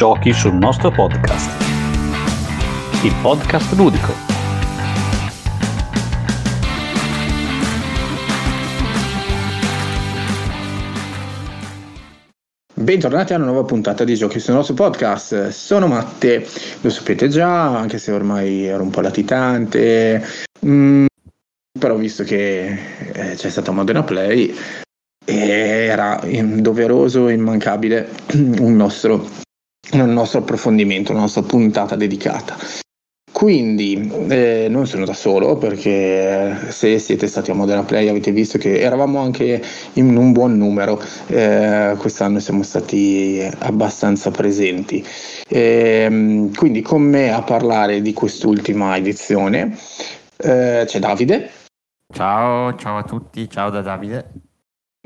giochi sul nostro podcast. Il podcast ludico. Bentornati a una nuova puntata di Giochi sul nostro podcast. Sono Matte, lo sapete già, anche se ormai ero un po' latitante. Mm, però visto che eh, c'è stata Modena Play, era doveroso e immancabile un nostro, un nostro approfondimento, una nostra puntata dedicata. Quindi eh, non sono da solo perché se siete stati a Modena Play avete visto che eravamo anche in un buon numero, eh, quest'anno siamo stati abbastanza presenti. Eh, quindi con me a parlare di quest'ultima edizione eh, c'è Davide. Ciao, ciao a tutti, ciao da Davide.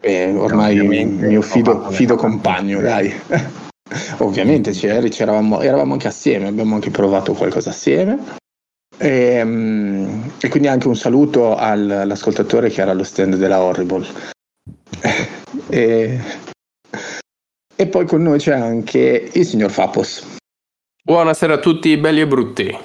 Eh, ormai mio fido, fido compagno, dai. Ovviamente c'eri, c'eravamo, eravamo anche assieme, abbiamo anche provato qualcosa assieme. E, ehm, e quindi anche un saluto al, all'ascoltatore che era allo stand della Horrible. e, e poi con noi c'è anche il signor Fapos. Buonasera a tutti, belli e brutti.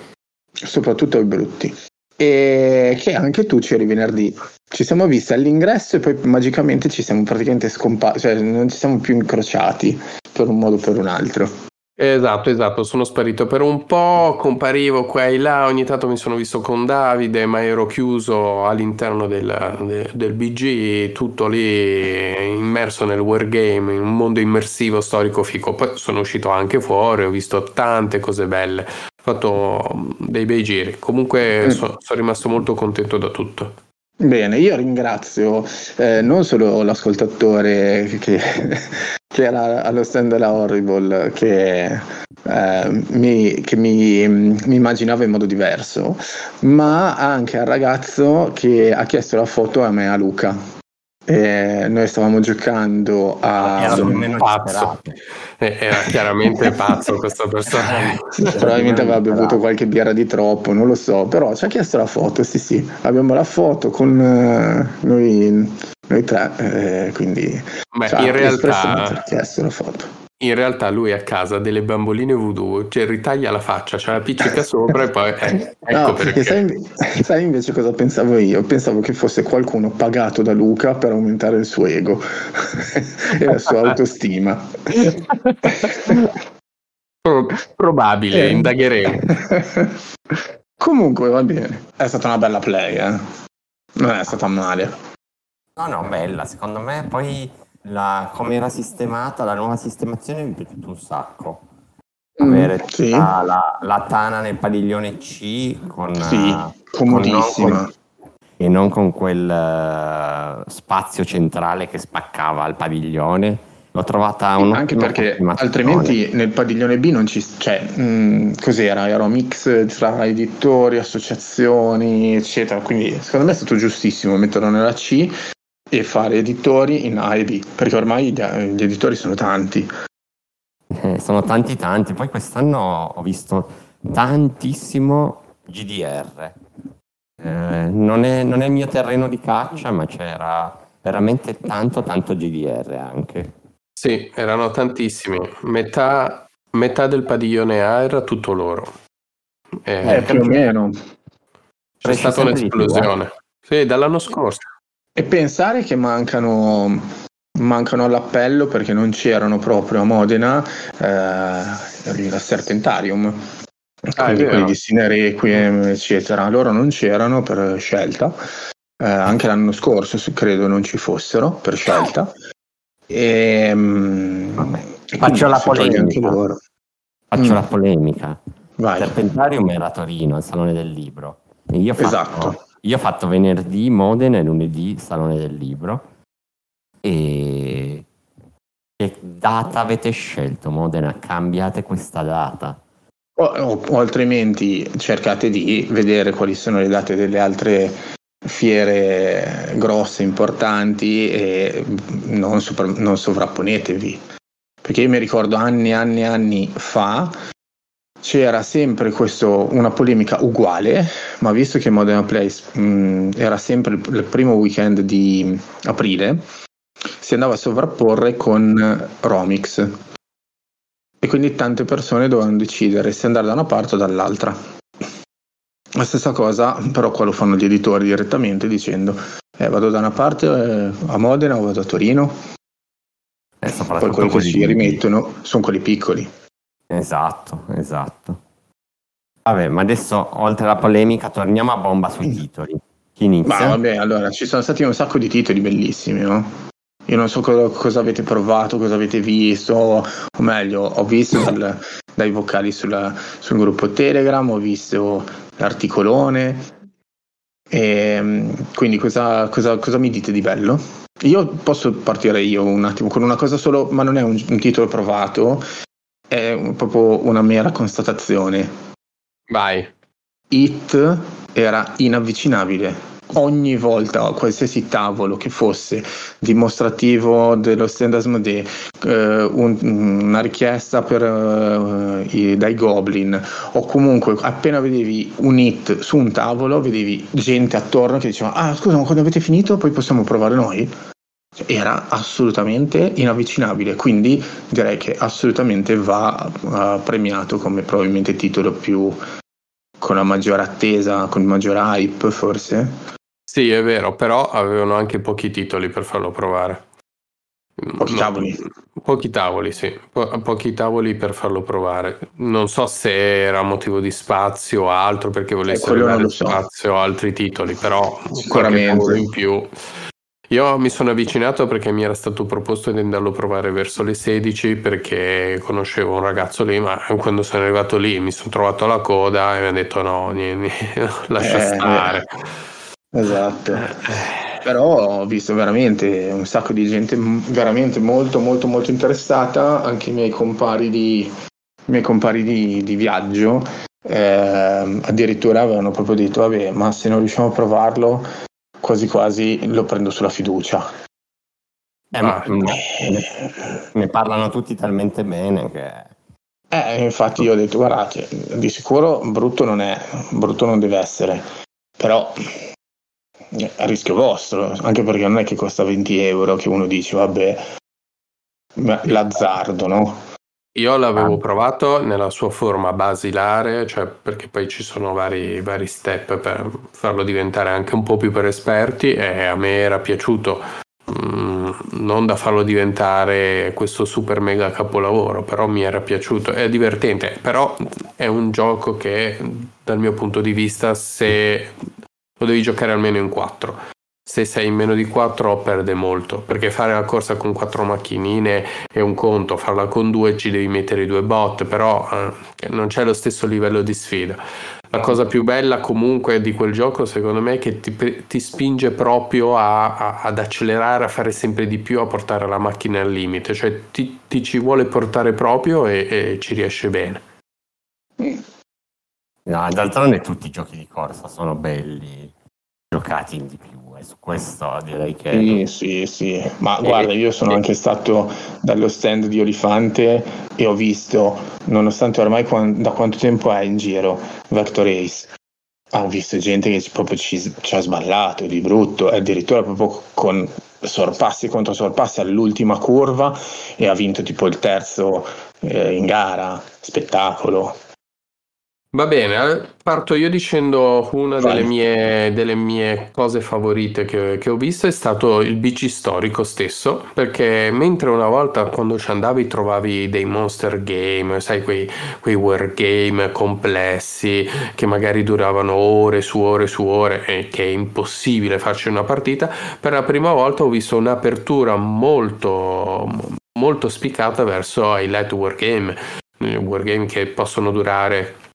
Soprattutto i brutti e che anche tu c'eri venerdì. Ci siamo visti all'ingresso e poi magicamente ci siamo praticamente scomparsi, cioè non ci siamo più incrociati per un modo o per un altro. Esatto, esatto, sono sparito per un po', comparivo qua e là, ogni tanto mi sono visto con Davide, ma ero chiuso all'interno del, del, del BG, tutto lì immerso nel wargame, in un mondo immersivo storico fico. Poi sono uscito anche fuori, ho visto tante cose belle, ho fatto dei bei giri. Comunque mm. so, sono rimasto molto contento da tutto. Bene, io ringrazio eh, non solo l'ascoltatore che, che, era allo stand della Horrible, che, eh, mi, che mi, mi, immaginava in modo diverso, ma anche al ragazzo che ha chiesto la foto a me e a Luca. E noi stavamo giocando a era un pazzo. era chiaramente pazzo questa persona probabilmente aveva bevuto qualche birra di troppo non lo so però ci ha chiesto la foto sì sì. Abbiamo la foto con uh, noi, noi tre eh, quindi Beh, in realtà chiesto la foto in realtà lui a casa ha delle bamboline voodoo, cioè ritaglia la faccia, c'è la piccica sopra e poi eh, ecco no, perché. Sai, sai, invece cosa pensavo io? Pensavo che fosse qualcuno pagato da Luca per aumentare il suo ego e la sua autostima. Probabile, eh. indagheremo. Comunque va bene, è stata una bella play, eh? non è stata male. No, no, bella, secondo me poi la, come era sistemata, la nuova sistemazione mi è piaciuta un sacco. Mm, Avere mm, sì. la, la, tana nel padiglione C con, sì, comodissima. Con e non con quel uh, spazio centrale che spaccava il padiglione. L'ho trovata un Anche perché altrimenti nel padiglione B non ci... Cioè, mh, mm, cos'era? Era un mix tra editori, associazioni, eccetera. Quindi secondo me è stato giustissimo metterlo nella C e fare editori in A e B, perché ormai gli, gli editori sono tanti. Eh, sono tanti tanti, poi quest'anno ho visto tantissimo GDR. Eh, non, è, non, è, il mio terreno di caccia, ma c'era veramente tanto tanto GDR anche. Sì, erano tantissimi. Metà, metà del padiglione A era tutto loro. Eh, eh più o meno. C'è stata un'esplosione. Sì, dall'anno scorso. E pensare che mancano, mancano all'appello perché non c'erano proprio a Modena eh, la Serpentarium. Ah, quindi quelli di Sine Requiem, eccetera. Loro non c'erano per scelta. Eh, anche l'anno scorso credo non ci fossero per scelta. E, um, Faccio la polemica. Faccio mm. la polemica. Vai. Serpentarium era a Torino, al Salone del Libro. E io fatto, esatto io ho fatto venerdì Modena e lunedì Salone del Libro. E che data avete scelto Modena? Cambiate questa data. O, o, o, altrimenti cercate di vedere quali sono le date delle altre fiere grosse, importanti e non, sopra, non sovrapponetevi. Perché io mi ricordo anni e anni e anni fa c'era sempre questo, una polemica uguale, ma visto che Modena Place mh, era sempre il, il, primo weekend di aprile, si andava a sovrapporre con Romix. e quindi tante persone dovevano decidere se andare da una parte o dall'altra. La stessa cosa però qua lo fanno gli editori direttamente dicendo eh, vado da una parte eh, a Modena o vado a Torino. Eh, Poi quelli che si rimettono sono quelli piccoli. Esatto, esatto. Vabbè, ma adesso oltre alla polemica torniamo a bomba sui titoli. Chi inizia? Ma vabbè, allora ci sono stati un sacco di titoli bellissimi, no? Io non so co- cosa avete provato, cosa avete visto, o meglio, ho visto dal, dai vocali sulla, sul gruppo Telegram, ho visto l'articolone. E, ehm, quindi cosa, cosa, cosa mi dite di bello? Io posso partire io un attimo con una cosa solo, ma non è un, un titolo provato, è un, proprio una mera constatazione. Vai. It era inavvicinabile ogni volta qualsiasi tavolo che fosse dimostrativo dello stand Asmodee, eh, un, una richiesta per, eh, i, dai Goblin o comunque appena vedevi un hit su un tavolo vedevi gente attorno che diceva ah scusa ma quando avete finito poi possiamo provare noi era assolutamente inavvicinabile quindi direi che assolutamente va uh, premiato come probabilmente titolo più con la maggiore attesa con il maggior hype forse sì, è vero, però avevano anche pochi titoli per farlo provare. Pochi no, tavoli. Pochi tavoli, sì, po- pochi tavoli per farlo provare. Non so se era motivo di spazio o altro perché volessero eh, dare so. spazio a altri titoli, però sicuramente in più. Io mi sono avvicinato perché mi era stato proposto di andarlo a provare verso le 16 perché conoscevo un ragazzo lì, ma quando sono arrivato lì mi sono trovato alla coda e mi ha detto no, niente, lascia eh, stare. Eh. Esatto. Eh. Però ho visto veramente un sacco di gente veramente molto molto molto interessata, anche i miei compari di, miei compari di, di viaggio eh, addirittura avevano proprio detto vabbè ma se non riusciamo a provarlo quasi quasi lo prendo sulla fiducia. Eh, ma, ne, ne parlano tutti talmente bene che... Eh, infatti io ho detto guardate, di sicuro brutto non è, brutto non deve essere, però a rischio vostro, anche perché non è che costa 20 euro che uno dice vabbè, l'azzardo, no? Io l'avevo provato nella sua forma basilare, cioè perché poi ci sono vari, vari step per farlo diventare anche un po' più per esperti e a me era piaciuto mm, non da farlo diventare questo super mega capolavoro, però mi era piaciuto, è divertente, però è un gioco che dal mio punto di vista se lo devi giocare almeno in 4. Se sei in meno di 4 perde molto, perché fare la corsa con 4 macchinine è un conto, farla con 2 ci devi mettere i due bot, però eh, non c'è lo stesso livello di sfida. La cosa più bella comunque di quel gioco secondo me è che ti, ti spinge proprio a, a, ad accelerare, a fare sempre di più, a portare la macchina al limite, cioè ti, ti ci vuole portare proprio e, e ci riesce bene. No, d'altronde tutti i giochi di corsa sono belli, giocati di più e su questo direi che... Sì, sì, sì, ma e... guarda, io sono e... anche stato dallo stand di Olifante e ho visto, nonostante ormai da quanto tempo è in giro Vector Race, ho visto gente che proprio ci, ci ha sballato di brutto, addirittura proprio con sorpassi contro sorpassi all'ultima curva e ha vinto tipo il terzo eh, in gara, spettacolo. Va bene, parto io dicendo una delle mie, delle mie cose favorite che, che ho visto è stato il BG storico stesso, perché mentre una volta quando ci andavi trovavi dei monster game, sai quei, quei wargame complessi che magari duravano ore su ore su ore e che è impossibile farci una partita, per la prima volta ho visto un'apertura molto, molto spiccata verso i light wargame, wargame che possono durare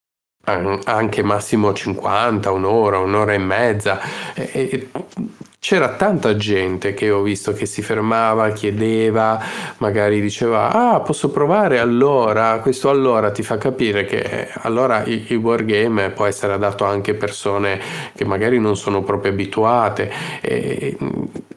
anche massimo 50, un'ora, un'ora e mezza. E, c'era tanta gente che ho visto che si fermava, chiedeva, magari diceva ah posso provare allora, questo allora ti fa capire che allora il, il wargame può essere adatto anche a persone che magari non sono proprio abituate e,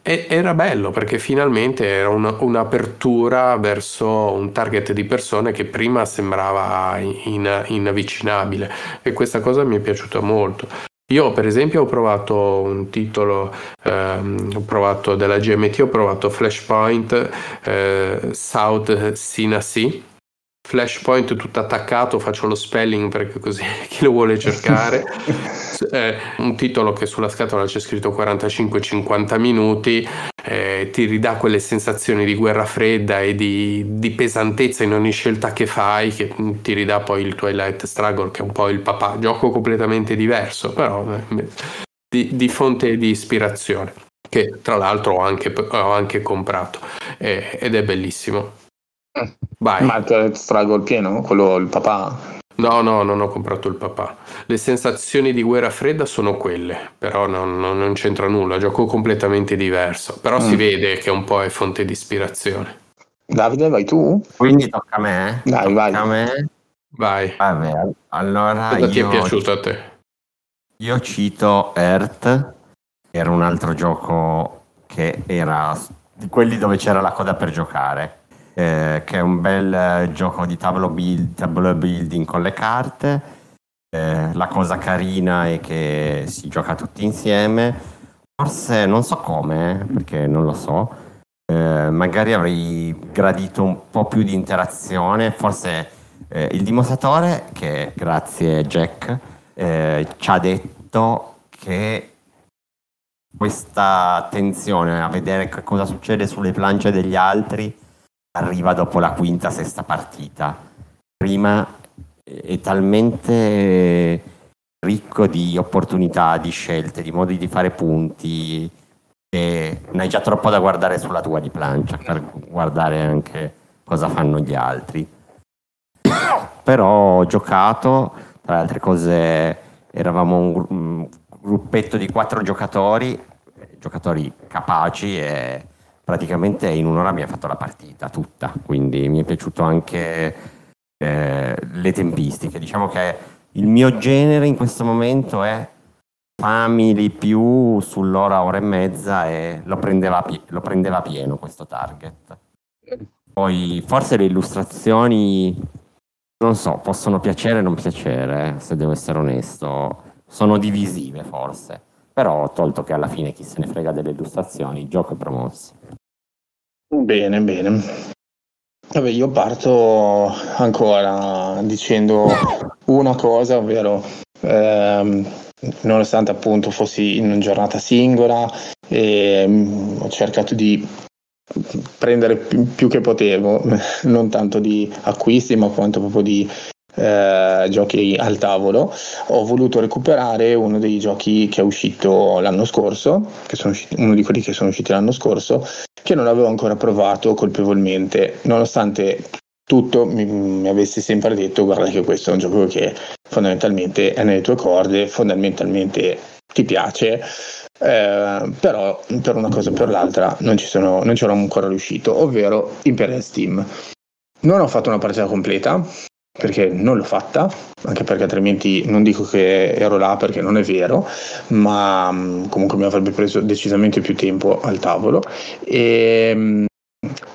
e era bello perché finalmente era una, un'apertura verso un target di persone che prima sembrava in, inavvicinabile. E questa cosa mi è piaciuta molto. Io per esempio ho provato un titolo, ehm, ho provato della GMT, ho provato Flashpoint eh, South Sina Sea Flashpoint tutto attaccato, faccio lo spelling perché così chi lo vuole cercare. eh, un titolo che sulla scatola c'è scritto 45-50 minuti, eh, ti ridà quelle sensazioni di guerra fredda e di, di, pesantezza in ogni scelta che fai, che ti ridà poi il Twilight Struggle che è un po' il papà, gioco completamente diverso, però eh, di, di fonte di ispirazione che tra l'altro ho anche, ho anche comprato eh, ed è bellissimo. Vai. Ma il Struggle pieno? Quello il papà? No, no, non ho comprato il papà. Le sensazioni di guerra fredda sono quelle, però non, non, non c'entra nulla, gioco completamente diverso. Però mm. si vede che un po' è fonte di ispirazione. Davide, vai tu? Quindi tocca a me? Dai, tocca vai. a me? Vai. Vabbè, allora Cosa io... ti è piaciuto a te? Io cito Earth, era un altro gioco che era di quelli dove c'era la coda per giocare eh, che è un bel eh, gioco di tavolo build, building con le carte. Eh, la cosa carina è che si gioca tutti insieme. Forse non so come, perché non lo so. Eh, magari avrei gradito un po' più di interazione. Forse eh, il dimostratore, che grazie Jack, ci ha detto che questa attenzione a vedere cosa succede sulle planche degli altri arriva dopo la quinta, sesta partita. Prima è talmente ricco di opportunità, di scelte, di modi di fare punti e ne hai già troppo da guardare sulla tua di plancia per guardare anche cosa fanno gli altri. Però ho giocato, tra le altre cose eravamo un gruppetto di quattro giocatori, giocatori capaci e praticamente in un'ora mi ha fatto la partita tutta, quindi mi è piaciuto anche eh, le tempistiche. Diciamo che il mio genere in questo momento è family più sull'ora, ora e mezza e lo prendeva, lo prendeva pieno questo target. Poi forse le illustrazioni, non so, possono piacere o non piacere, eh, se devo essere onesto, sono divisive forse, però ho tolto che alla fine chi se ne frega delle illustrazioni, il gioco è promosso. Bene, bene. Vabbè, io parto ancora dicendo una cosa, ovvero ehm, nonostante appunto fossi in una giornata singola, ehm, ho cercato di prendere più, che potevo, non tanto di acquisti, ma quanto proprio di eh, giochi al tavolo, ho voluto recuperare uno dei giochi che è uscito l'anno scorso, che sono usciti, uno di quelli che sono usciti l'anno scorso, che non avevo ancora provato colpevolmente, nonostante tutto mi, mi, avessi sempre detto guarda che questo è un gioco che fondamentalmente è nelle tue corde, fondamentalmente ti piace, eh, però per una cosa o per l'altra non ci, sono, non ci ero ancora riuscito, ovvero Imperial Steam. Non ho fatto una partita completa, perché non l'ho fatta, anche perché altrimenti non dico che ero là perché non è vero, ma mm, comunque mi avrebbe preso decisamente più tempo al tavolo. E mm,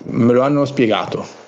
me lo hanno spiegato.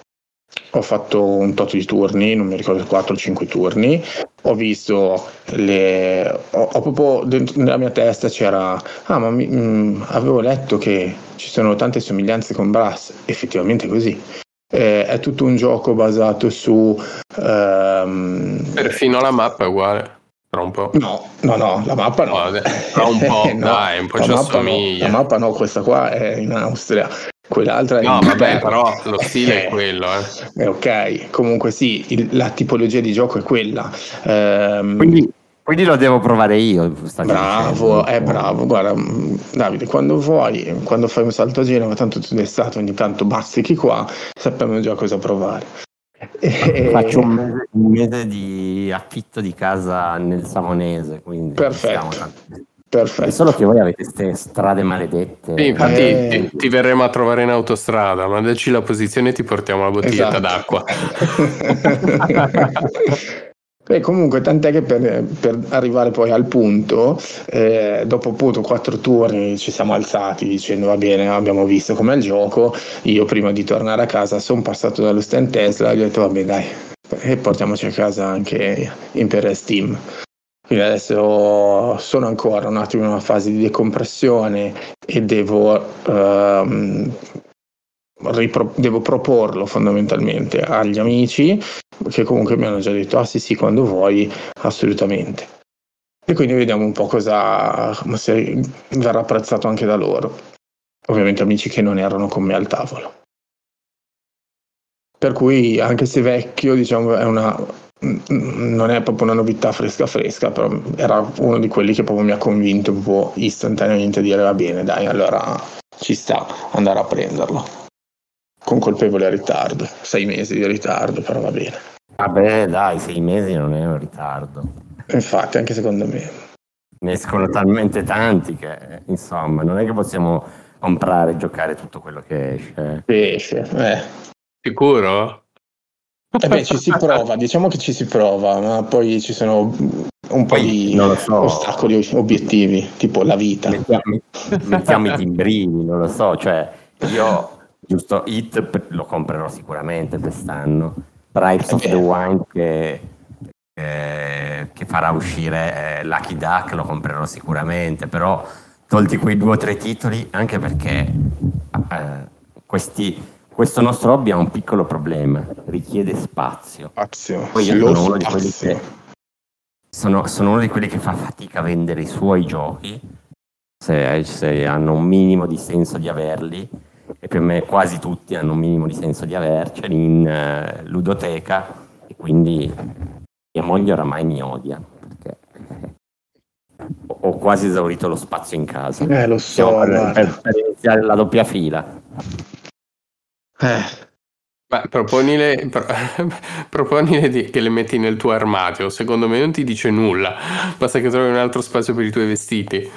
Ho fatto un tot di turni, non mi ricordo 4 o 5 turni, ho visto le... ho, ho proprio dentro nella mia testa c'era, ah ma mi, mh, mm, avevo letto che ci sono tante somiglianze con Brass, effettivamente così eh, è tutto un gioco basato su... Um... Perfino la mappa è uguale. Tra un po'. No, no, no, la mappa no. Tra un po', no, dai, un po' ci assomiglia. No, la mappa no, questa qua è in Austria. Quell'altra è No, vabbè, però lo stile è quello. Eh. Eh, ok, comunque sì, il, la tipologia di gioco è quella. Um, Quindi quindi lo devo provare io. Bravo, è eh, bravo. Guarda, mm, Davide, quando vuoi, quando fai un salto a Genova, tanto tu sei stato, ogni tanto bazzichi qua, sappiamo già cosa provare. Faccio un mese, un mese, di affitto di casa nel Samonese, quindi perfetto. Perfetto. È solo che voi avete queste strade maledette. Sì, infatti eh... ti, ti, verremo a trovare in autostrada, mandaci la posizione e ti portiamo la bottiglietta esatto. d'acqua. E comunque, tant'è che per, per, arrivare poi al punto, eh, dopo appunto quattro turni ci siamo alzati dicendo va bene, abbiamo visto com'è il gioco. Io prima di tornare a casa sono passato dallo stand Tesla e ho detto vabbè dai, e portiamoci a casa anche Imperial Steam. Quindi adesso sono ancora un attimo in una fase di decompressione e devo ehm, ripro- devo proporlo fondamentalmente agli amici che comunque mi hanno già detto ah sì sì quando vuoi assolutamente. E quindi vediamo un po' cosa se verrà apprezzato anche da loro. Ovviamente amici che non erano con me al tavolo. Per cui anche se vecchio diciamo è una non è proprio una novità fresca fresca però era uno di quelli che proprio mi ha convinto un po' istantaneamente a dire va bene dai allora ci sta andare a prenderlo con colpevole ritardo, sei mesi di ritardo, però va bene. Vabbè, dai, sei mesi non è un ritardo. Infatti, anche secondo me. Ne escono talmente tanti che, insomma, non è che possiamo comprare e giocare tutto quello che esce. Esce, eh. Sicuro? Eh beh, ci si prova, diciamo che ci si prova, ma poi ci sono un po' poi, di so. ostacoli obiettivi, tipo la vita. Mettiamo, mettiamo i timbrini, non lo so, cioè io giusto? Hit lo comprerò sicuramente quest'anno. Tribes of the Wine che, eh, che farà uscire eh, Lucky Duck lo comprerò sicuramente però tolti quei due o tre titoli anche perché eh, questi, questo nostro hobby ha un piccolo problema richiede spazio. Spazio. Poi io sono uno, di quelli che, sono, sono uno di quelli che fa fatica a vendere i suoi giochi se, se hanno un minimo di senso di averli e per me quasi tutti hanno un minimo di senso di averceli in eh, ludoteca e quindi mia moglie oramai mi odia perché ho quasi esaurito lo spazio in casa. Eh, lo so. Per, per, per, iniziare la doppia fila. Eh. Ma proponile, pro, proponile di, che le metti nel tuo armadio. Secondo me non ti dice nulla. Basta che trovi un altro spazio per i tuoi vestiti.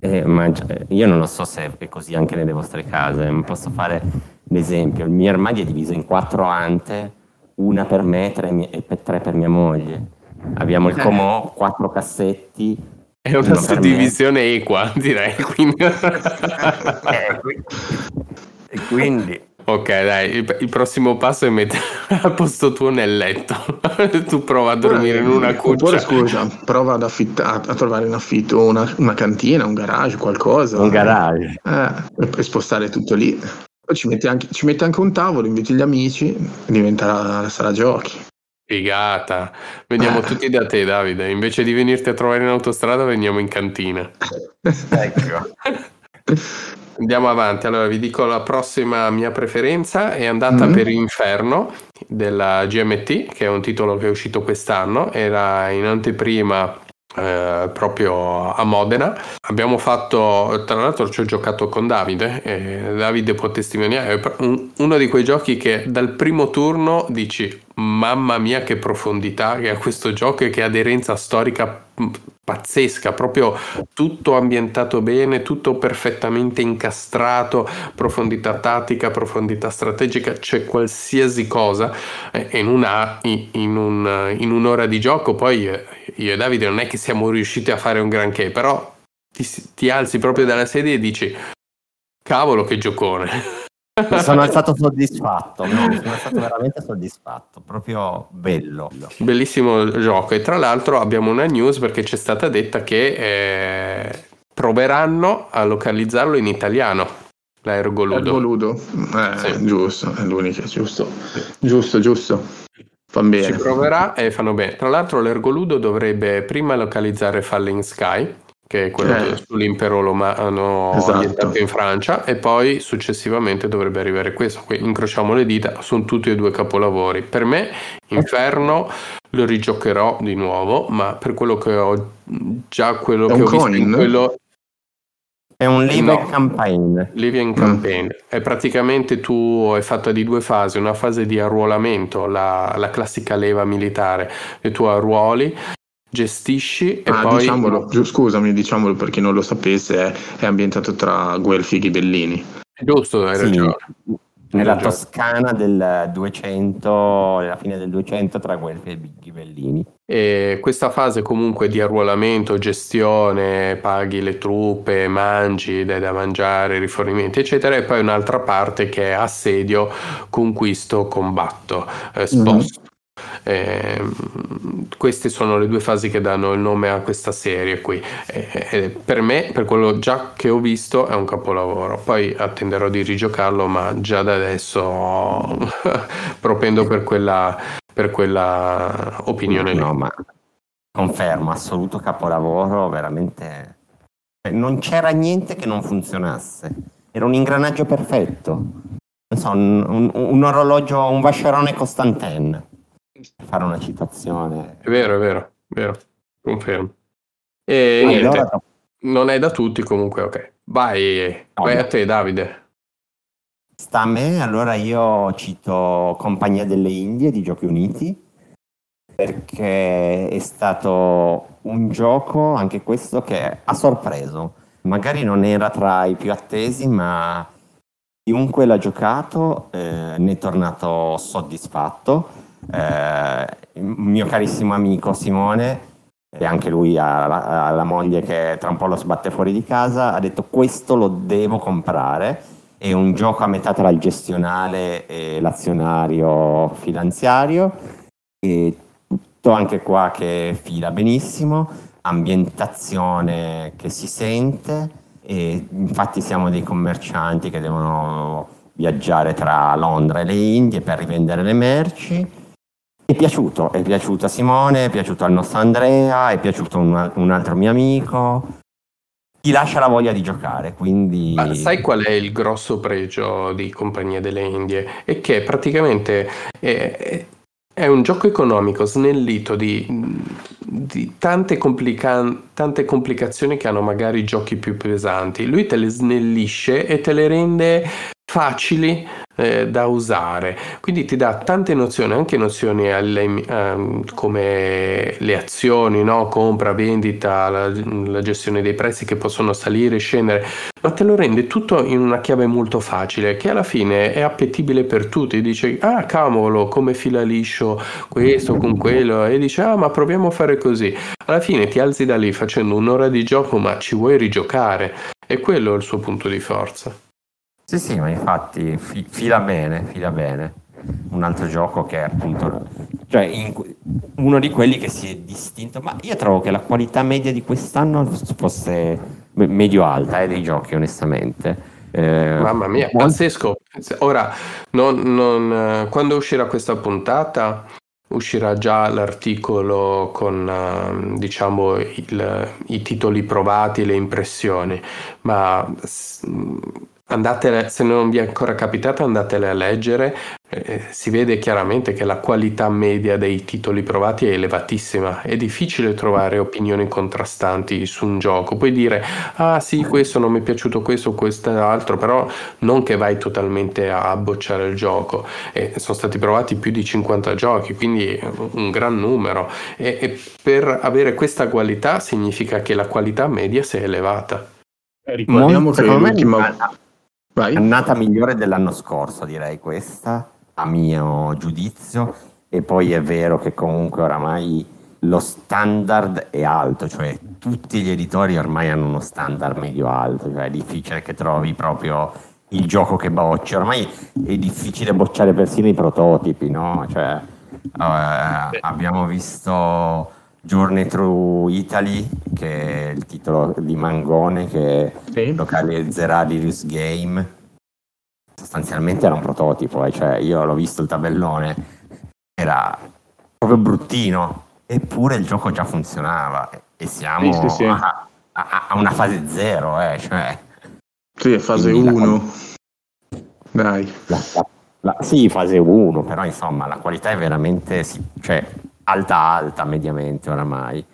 Eh, ma io non lo so se è così anche nelle vostre case, ma posso fare l'esempio. Il mio armadio è diviso in quattro ante, una per me tre mie, e tre per mia moglie. Abbiamo il comò, quattro cassetti. È una suddivisione equa, direi. Quindi... eh, e quindi Ok, dai, il, il, prossimo passo è mettere al posto tuo nel letto. tu prova a dormire in una cuccia. Oppure scusa, prova ad affittare, a trovare in affitto una, una, cantina, un garage, qualcosa. Un garage. Eh, e spostare tutto lì. Poi ci metti, anche, ci metti anche un tavolo, inviti gli amici, diventa la, la sala giochi. Figata. Veniamo eh. tutti da te, Davide. Invece di venirti a trovare in autostrada, veniamo in cantina. ecco. Andiamo avanti, allora vi dico la prossima mia preferenza è andata mm-hmm. per Inferno della GMT, che è un titolo che è uscito quest'anno, era in anteprima eh, proprio a Modena. Abbiamo fatto, tra l'altro ci ho giocato con Davide, e Davide può testimoniare, è uno di quei giochi che dal primo turno dici mamma mia che profondità che ha questo gioco e che aderenza storica pazzesca, proprio tutto ambientato bene, tutto perfettamente incastrato, profondità tattica, profondità strategica, c'è qualsiasi cosa in, una, in, un, in un'ora di gioco. Poi eh, io e Davide non è che siamo riusciti a fare un granché, però ti, ti alzi proprio dalla sedia e dici cavolo che giocone. Sono stato soddisfatto, no, sono stato veramente soddisfatto, proprio bello. Bellissimo gioco e tra l'altro abbiamo una news perché c'è stata detta che eh, proveranno a localizzarlo in italiano. L'Ergoludo. Ergoludo, eh, sì. giusto, è l'unica, giusto, giusto, giusto. Fan bene. Ci proverà e fanno bene. Tra l'altro l'Ergoludo dovrebbe prima localizzare Falling Sky che è quello eh. sull'impero romano esatto. ambientato in Francia, e poi successivamente dovrebbe arrivare questo. Qui incrociamo le dita, sono tutti e due capolavori. Per me, Inferno lo rigiocherò di nuovo, ma per quello che ho già quello è che ho coin. visto in quello. È un live no, campaign. Live in campaign. Mm. È praticamente tu è fatta di due fasi, una fase di arruolamento, la, la classica leva militare, e tu arruoli gestisci e ah, poi... Diciamolo, scusami, diciamolo per chi non lo sapesse, è, è ambientato tra Guelfi e Ghibellini. Giusto, hai sì, ragione. Nella Toscana del 200, nella fine del 200 tra Guelfi e Ghibellini. E questa fase comunque di arruolamento, gestione, paghi le truppe, mangi, dai da mangiare, rifornimenti eccetera e poi un'altra parte che è assedio, conquisto, combatto, eh, sposto. Mm-hmm Eh, queste sono le due fasi che danno il nome a questa serie qui. Eh, per me, per quello già che ho visto, è un capolavoro. Poi attenderò di rigiocarlo, ma già da adesso propendo per quella, per quella opinione. No, ma confermo, assoluto capolavoro, veramente. Non c'era niente che non funzionasse. Era un ingranaggio perfetto. Non so, un, un, un orologio, un Vacheron Constantin. Fare una citazione. È vero, è vero, è vero. Confermo. E allora, niente, non è da tutti comunque, ok. Vai, no, vai a te Davide. Sta a me, allora io cito Compagnia delle Indie di Giochi Uniti perché è stato un gioco, anche questo, che ha sorpreso. Magari non era tra i più attesi, ma chiunque l'ha giocato eh, ne è tornato soddisfatto. Eh, il mio carissimo amico Simone, e anche lui ha la, ha la moglie che tra un po' lo sbatte fuori di casa, ha detto questo lo devo comprare. È un gioco a metà tra il gestionale e l'azionario finanziario. E tutto anche qua che fila benissimo, ambientazione che si sente e infatti siamo dei commercianti che devono viaggiare tra Londra e le Indie per rivendere le merci. È piaciuto, è piaciuto a Simone, è piaciuto al nostro Andrea, è piaciuto un, un altro mio amico. Ti lascia la voglia di giocare, quindi... Ma sai qual è il grosso pregio di Compagnia delle Indie? È che praticamente è, è un gioco economico snellito di, di tante, complica- tante, complicazioni che hanno magari giochi più pesanti. Lui te le snellisce e te le rende facili eh, da usare. Quindi ti dà tante nozioni, anche nozioni alle, um, come le azioni, no? compra, vendita, la, la, gestione dei prezzi che possono salire e scendere, ma te lo rende tutto in una chiave molto facile che alla fine è appetibile per tutti. Dice, ah cavolo, come fila liscio questo con quello, e dice, ah ma proviamo a fare così. Alla fine ti alzi da lì facendo un'ora di gioco, ma ci vuoi rigiocare. E quello è il suo punto di forza. Sì, sì, ma infatti fi- fila bene, fila bene. Un altro gioco che è appunto, cioè in, uno di quelli che si è distinto, ma io trovo che la qualità media di quest'anno fosse medio alta eh, dei giochi, onestamente. Eh, Mamma mia, molto... pazzesco. Ora, non, non, quando uscirà questa puntata, uscirà già l'articolo con diciamo il, i titoli provati, le impressioni, ma Andatele, se non vi è ancora capitato, andatele a leggere. Eh, si vede chiaramente che la qualità media dei titoli provati è elevatissima. È difficile trovare opinioni contrastanti su un gioco. Puoi dire, ah sì, questo non mi è piaciuto, questo quest'altro, però non che vai totalmente a bocciare il gioco. Eh, sono stati provati più di 50 giochi, quindi un gran numero. E, e per avere questa qualità significa che la qualità media si è elevata. Eh, ricordiamo Molto, che l'ultima... Vai. Annata migliore dell'anno scorso, direi questa, a mio giudizio. E poi è vero che comunque oramai lo standard è alto, cioè tutti gli editori ormai hanno uno standard medio alto, cioè è difficile che trovi proprio il gioco che bocci. Ormai è difficile bocciare persino i prototipi, no? Cioè, eh, abbiamo visto Journey Through Italy, che è il titolo di Mangone che sì. localizzerà Lirius Game. Sostanzialmente era un prototipo, eh, cioè io l'ho visto il tabellone, era proprio bruttino, eppure il gioco già funzionava e siamo sì, sì, a, a, a, una fase zero, eh, cioè... Sì, fase 1. Dai. La, la, la, sì, fase 1, però insomma la qualità è veramente... Cioè, alta alta mediamente oramai.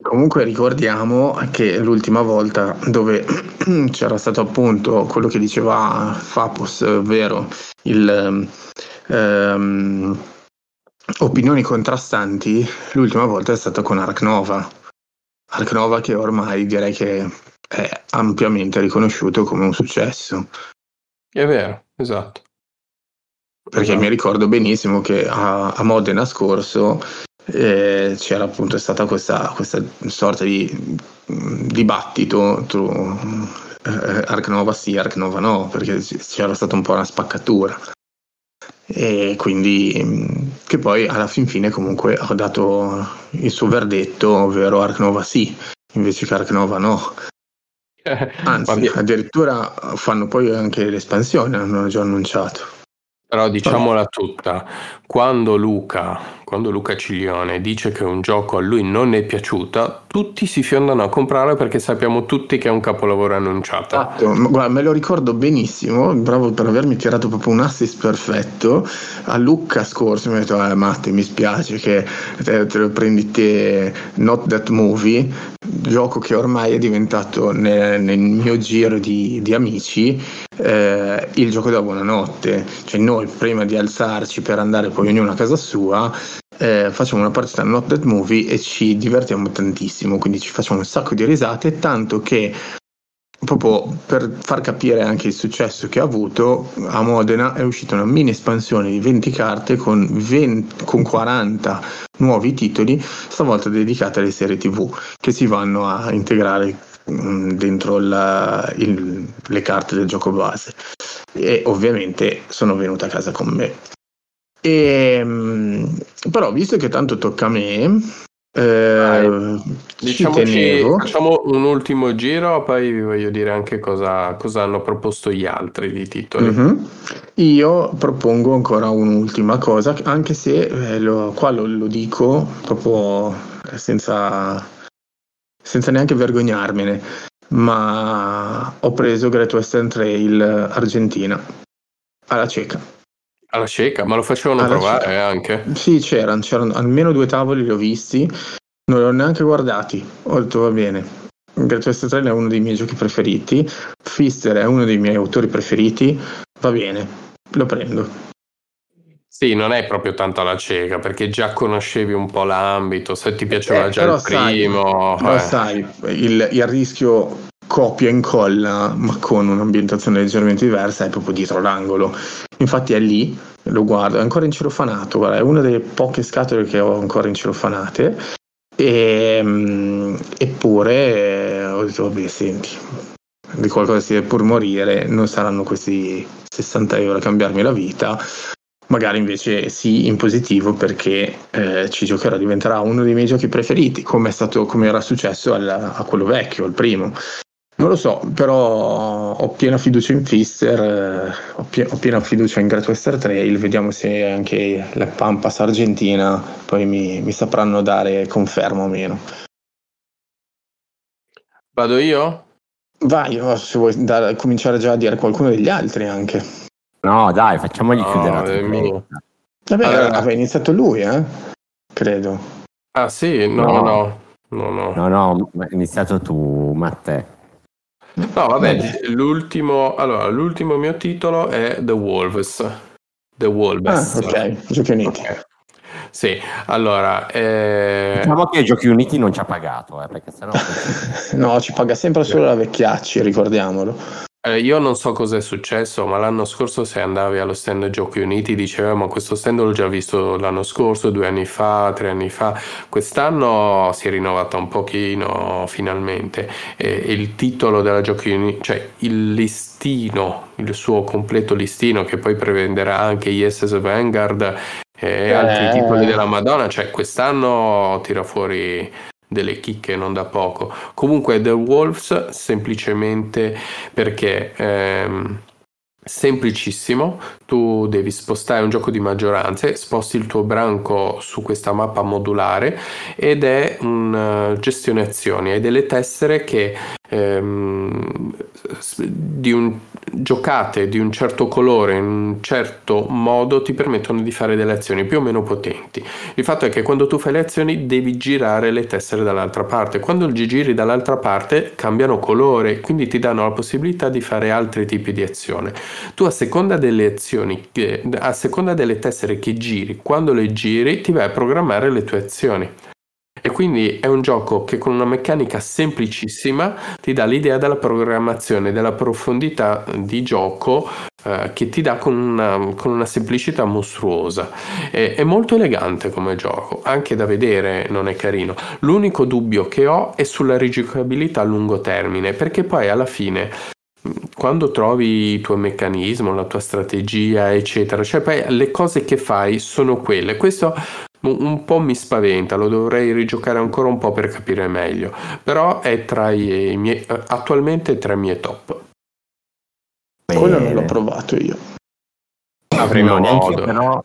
Comunque ricordiamo che l'ultima volta dove c'era stato appunto quello che diceva Fapos, ovvero il, ehm, opinioni contrastanti, l'ultima volta è stata con Ark Nova. Ark Nova che ormai direi che è ampiamente riconosciuto come un successo. È vero, esatto. Perché esatto. mi ricordo benissimo che a, a Modena scorso eh, c'era appunto stata questa, questa sorta di dibattito tra eh, Ark Nova sì, Ark Nova no, perché c'era stata un po' una spaccatura. e quindi che poi alla fin fine comunque ho dato il suo verdetto, ovvero Ark Nova sì, invece che Ark Nova no. Anzi, addirittura fanno poi anche l'espansione, hanno già annunciato. Però diciamola tutta, quando Luca, quando Luca Ciglione dice che un gioco a lui non è piaciuto, tutti si fiondano a comprare perché sappiamo tutti che è un capolavoro annunciato. Esatto, guarda, me lo ricordo benissimo, bravo per avermi tirato proprio un assist perfetto. A Luca scorso mi ha detto, eh Matte mi spiace che te, te lo prendi te Not That Movie, gioco che ormai è diventato nel, nel mio giro di, di amici eh, il gioco della buonanotte. Cioè noi prima di alzarci per andare poi ognuno a casa sua eh, facciamo una partita Not That Movie e ci divertiamo tantissimo, quindi ci facciamo un sacco di risate, tanto che proprio per far capire anche il successo che ha avuto, a Modena è uscita una mini espansione di 20 carte con, 20, con 40 nuovi titoli, stavolta dedicate alle serie TV che si vanno a integrare mm, dentro la, il, le carte del gioco base. E ovviamente sono venuta a casa con me e, ehm, però visto che tanto tocca a me, eh, facciamo un ultimo giro, poi vi voglio dire anche cosa, cosa hanno proposto gli altri di titoli. Mm-hmm. Io propongo ancora un'ultima cosa, anche se eh, lo, qua lo, lo, dico proprio senza, senza neanche vergognarmene, ma ho preso Great Western Trail Argentina alla cieca. Alla cieca, ma lo facevano Alla provare cieca. anche? Sì, c'erano, c'erano almeno due tavoli, li ho visti, non li ho neanche guardati, ho detto va bene. Great West Trail è uno dei miei giochi preferiti, Fister è uno dei miei autori preferiti, va bene, lo prendo. Sì, non è proprio tanto alla cieca, perché già conoscevi un po' l'ambito, se ti piaceva eh, già il primo. Sai, eh. sai, il, il rischio copia e incolla, ma con un'ambientazione leggermente diversa, è proprio dietro l'angolo. Infatti è lì, lo guardo, è ancora incirofanato, guarda, è una delle poche scatole che ho ancora incirofanate. E, um, eppure eh, ho detto, vabbè, senti, di qualcosa si deve pur morire, non saranno questi 60 euro a cambiarmi la vita. Magari invece sì, in positivo perché eh, ci giocherò, diventerà uno dei miei giochi preferiti, come, stato, come era successo al, a quello vecchio, il primo. Non lo so, però ho piena fiducia in Fister, eh, ho, pie- ho, piena fiducia in Great Western Trail, vediamo se anche la Pampas Argentina poi mi, mi sapranno dare conferma o meno. Vado io? Vai, se vuoi da- cominciare già a dire qualcuno degli altri anche. No, dai, facciamogli no, chiudere. La Vabbè, allora... aveva iniziato lui, eh? Credo. Ah sì? No, no, no. No, no, no, no, hai iniziato tu, Matteo. No, vabbè, l'ultimo, allora, l'ultimo mio titolo è The Wolves. The Wolves. Ah, ok, Giochi Uniti. Okay. Sì, allora... Eh... Diciamo che Giochi Uniti non ci ha pagato, eh, perché sennò... no, ci paga sempre solo la Vecchiacci, ricordiamolo. Eh, io non so cosa è successo, ma l'anno scorso se andavi allo stand Giochi Uniti diceva ma questo stand l'ho già visto l'anno scorso, due anni fa, tre anni fa, quest'anno si è rinnovata un pochino finalmente e il titolo della Giochi Uniti, cioè il listino, il suo completo listino che poi prevenderà anche ISS Vanguard e eh. altri titoli della Madonna, cioè quest'anno tira fuori delle chicche non da poco. Comunque The Wolves semplicemente perché ehm, semplicissimo, tu devi spostare un gioco di maggioranze, sposti il tuo branco su questa mappa modulare ed è una uh, gestione azioni, hai delle tessere che ehm, di un, giocate di un certo colore in un certo modo ti permettono di fare delle azioni più o meno potenti. Il fatto è che quando tu fai le azioni devi girare le tessere dall'altra parte. Quando giri dall'altra parte cambiano colore, quindi ti danno la possibilità di fare altri tipi di azione. Tu a seconda delle azioni, a seconda delle tessere che giri, quando le giri ti vai a programmare le tue azioni. E quindi è un gioco che con una meccanica semplicissima ti dà l'idea della programmazione, della profondità di gioco eh, che ti dà con una, con una semplicità mostruosa. È, è, molto elegante come gioco, anche da vedere non è carino. L'unico dubbio che ho è sulla rigiocabilità a lungo termine, perché poi alla fine quando trovi il tuo meccanismo, la tua strategia, eccetera, cioè poi le cose che fai sono quelle. Questo un po' mi spaventa, lo dovrei rigiocare ancora un po' per capire meglio, però è tra i miei, attualmente tra i miei top. Quello non l'ho provato io. Avremo no, modo. Però,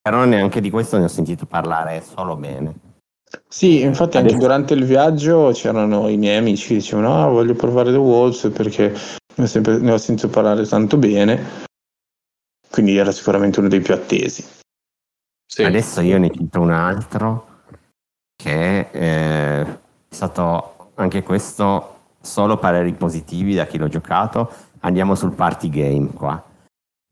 però neanche di questo ne ho sentito parlare solo bene. Sì, infatti anche Adesso... durante il viaggio c'erano i miei amici che dicevano ah voglio provare The Walls perché sempre, ne ho sentito parlare tanto bene, quindi era sicuramente uno dei più attesi. Sì. Adesso io ne cito un altro che è stato anche questo solo pareri positivi da chi l'ho giocato. Andiamo sul party game qua.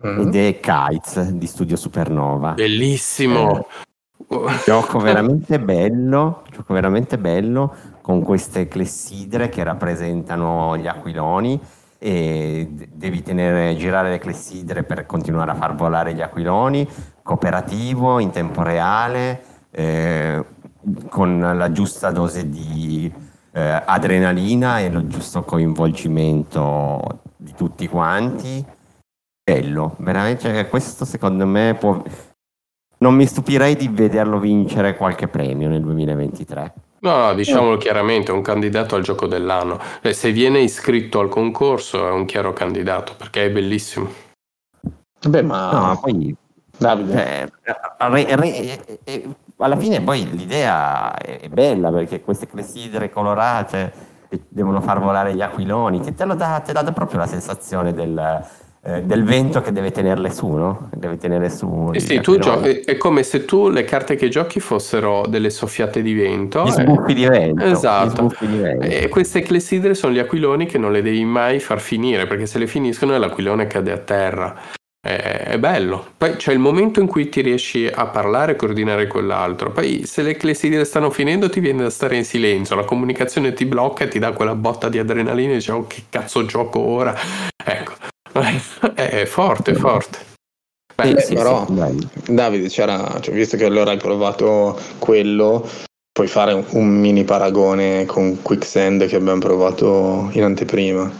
Mm. Ed è Kites di Studio Supernova. Bellissimo! Eh, gioco veramente bello, gioco veramente bello con queste clessidre che rappresentano gli aquiloni e devi tenere, girare le clessidre per continuare a far volare gli aquiloni, cooperativo, in tempo reale, eh, con la giusta dose di eh, adrenalina e lo giusto coinvolgimento di tutti quanti. Bello, veramente cioè, questo secondo me può... Non mi stupirei di vederlo vincere qualche premio nel 2023. No, no, diciamolo oh. chiaramente, è un candidato al gioco dell'anno. Eh, se viene iscritto al concorso è un chiaro candidato perché è bellissimo. Beh, ma no, poi Davide. Eh, re, re, eh, alla fine poi l'idea è bella perché queste clessidre colorate devono far volare gli aquiloni, che te lo dà, te dà proprio la sensazione del, eh, del vento che deve tenerle su, no? Deve tenere su. Eh sì, tu giochi, è come se tu le carte che giochi fossero delle soffiate di vento. Gli sbuffi di vento. Esatto. Di vento. E queste clessidre sono gli aquiloni che non le devi mai far finire, perché se le finiscono l'aquilone cade a terra. È, bello. Poi c'è il momento in cui ti riesci a parlare e coordinare con l'altro. Poi se le clessidre stanno finendo ti viene da stare in silenzio, la comunicazione ti blocca e ti dà quella botta di adrenalina e dici oh che cazzo gioco ora. È forte, forte. Beh, sì, però, sì, Davide, c'era, cioè, visto che allora hai provato quello, puoi fare un, un, mini paragone con Quicksand che abbiamo provato in anteprima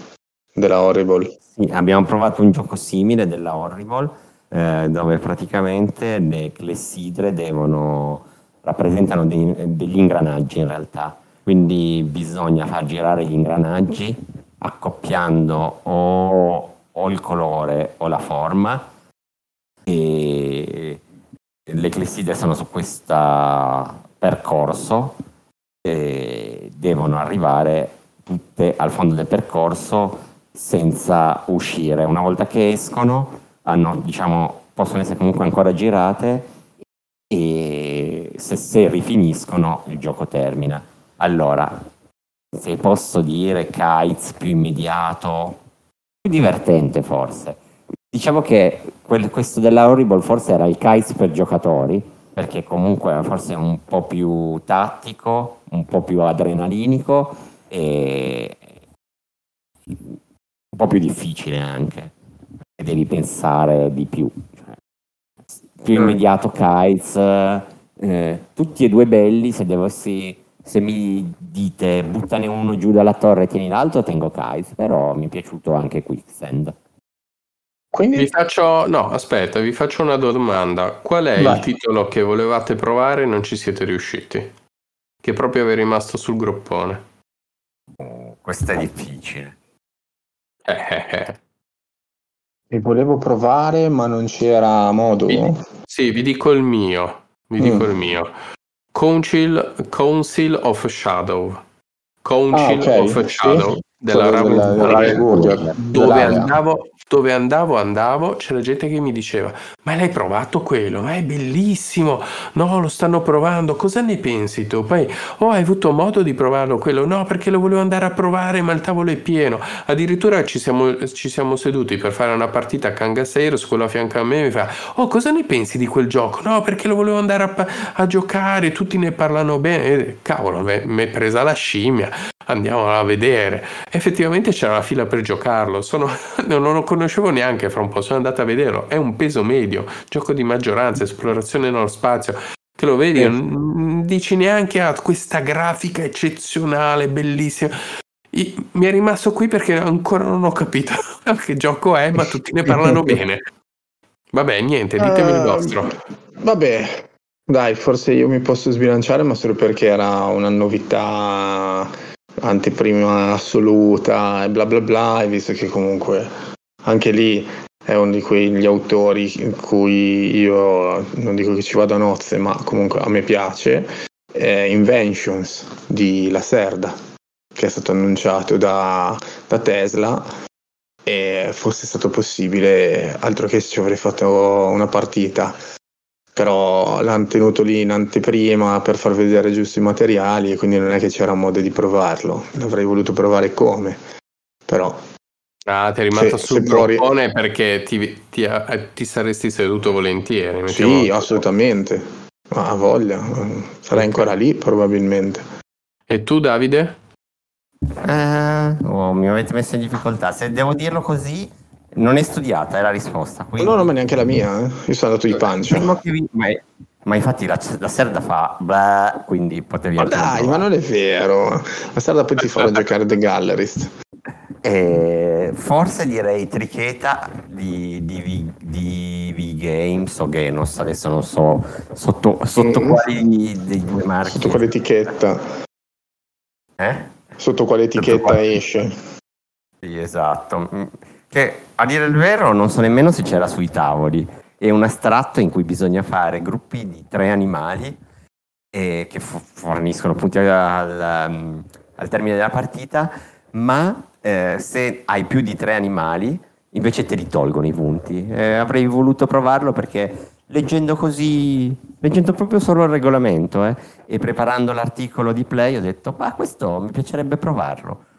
della Horrible. Sì, abbiamo provato un gioco simile della Horrible, eh, dove praticamente le clessidre devono, rappresentano dei, degli ingranaggi in realtà. Quindi bisogna far girare gli ingranaggi accoppiando o o il colore o la forma e le clessidre sono su questo percorso e devono arrivare tutte al fondo del percorso senza uscire. Una volta che escono hanno, diciamo, possono essere comunque ancora girate e se, se rifiniscono il gioco termina. Allora, se posso dire kites più immediato divertente forse. Diciamo che quel, questo della Horrible forse era il kites per giocatori, perché comunque forse è un po' più tattico, un po' più adrenalinico e un po' più difficile anche. E devi pensare di più. Cioè, più immediato kites, eh, tutti e due belli se dovessi se mi dite buttane uno giù dalla torre e tieni l'altro, tengo Kais, però mi è piaciuto anche Quicksand. Quindi vi faccio, no, aspetta, vi faccio una domanda. Qual è Vai. il titolo che volevate provare e non ci siete riusciti? Che proprio è rimasto sul groppone. Oh, questo è difficile. E volevo provare, ma non c'era modo. Vi, sì, vi dico il mio. Vi mm. dico il mio. Council, Council of Shadow. Council ah, okay. of Shadow della Ravensburger, dove andavo dove andavo, andavo, c'era gente che mi diceva: Ma l'hai provato quello? Ma è bellissimo! No, lo stanno provando, cosa ne pensi tu? Poi, oh, hai avuto modo di provarlo quello? No, perché lo volevo andare a provare, ma il tavolo è pieno. Addirittura ci siamo, ci siamo seduti per fare una partita a Cangaseiros, quello a fianco a me mi fa: Oh, cosa ne pensi di quel gioco? No, perché lo volevo andare a, a giocare, tutti ne parlano bene. E, cavolo, mi è presa la scimmia andiamo a vedere. Effettivamente c'era la fila per giocarlo, Sono, non lo conoscevo neanche fra un po', sono andato a vederlo, è un peso medio, gioco di maggioranza, esplorazione nello spazio. Che lo vedi, non dici neanche a ah, questa grafica eccezionale, bellissima. mi è rimasto qui perché ancora non ho capito che gioco è, ma tutti ne parlano bene. Vabbè, niente, ditemi uh, il vostro. Vabbè, dai, forse io mi posso sbilanciare, ma solo perché era una novità anteprima assoluta e bla bla bla, e visto che comunque anche lì è uno di quegli autori in cui io non dico che ci vado a nozze, ma comunque a me piace, è Inventions di La Serda, che è stato annunciato da, da Tesla e fosse stato possibile, altro che ci avrei fatto una partita però l'hanno tenuto lì in anteprima per far vedere giusto i materiali e quindi non è che c'era modo di provarlo. L'avrei voluto provare come, però... Ah, ti è rimasto sul broccone perché ti, ti, eh, ti, saresti seduto volentieri. Sì, assolutamente. Ma ha voglia. Sarai ancora lì probabilmente. E tu Davide? Eh, oh, mi avete messo in difficoltà. Se devo dirlo così, non è studiata, è la risposta. Quindi... No, no, ma neanche la mia. Eh. Io sono andato di pancia. Vi... Ma, ma, infatti la, la Serda fa blah, quindi potevi... Ma dai, ma non è vero. La Serda poi ti farà giocare The Gallerist. Eh, forse direi Tricheta di, di, di, di Games o Genos, adesso non so sotto, sotto mm. quali dei due marchi. Sotto quale etichetta? Eh? Sotto quale etichetta sotto quale... esce? Sì, esatto. Mm, che a dire il vero non so nemmeno se c'era sui tavoli. È un astratto in cui bisogna fare gruppi di tre animali eh, che forniscono punti al, um, al, termine della partita, ma eh, se hai più di tre animali invece te li tolgono i punti. Eh, avrei voluto provarlo perché leggendo così, leggendo proprio solo il regolamento eh, e preparando l'articolo di Play ho detto, ma questo mi piacerebbe provarlo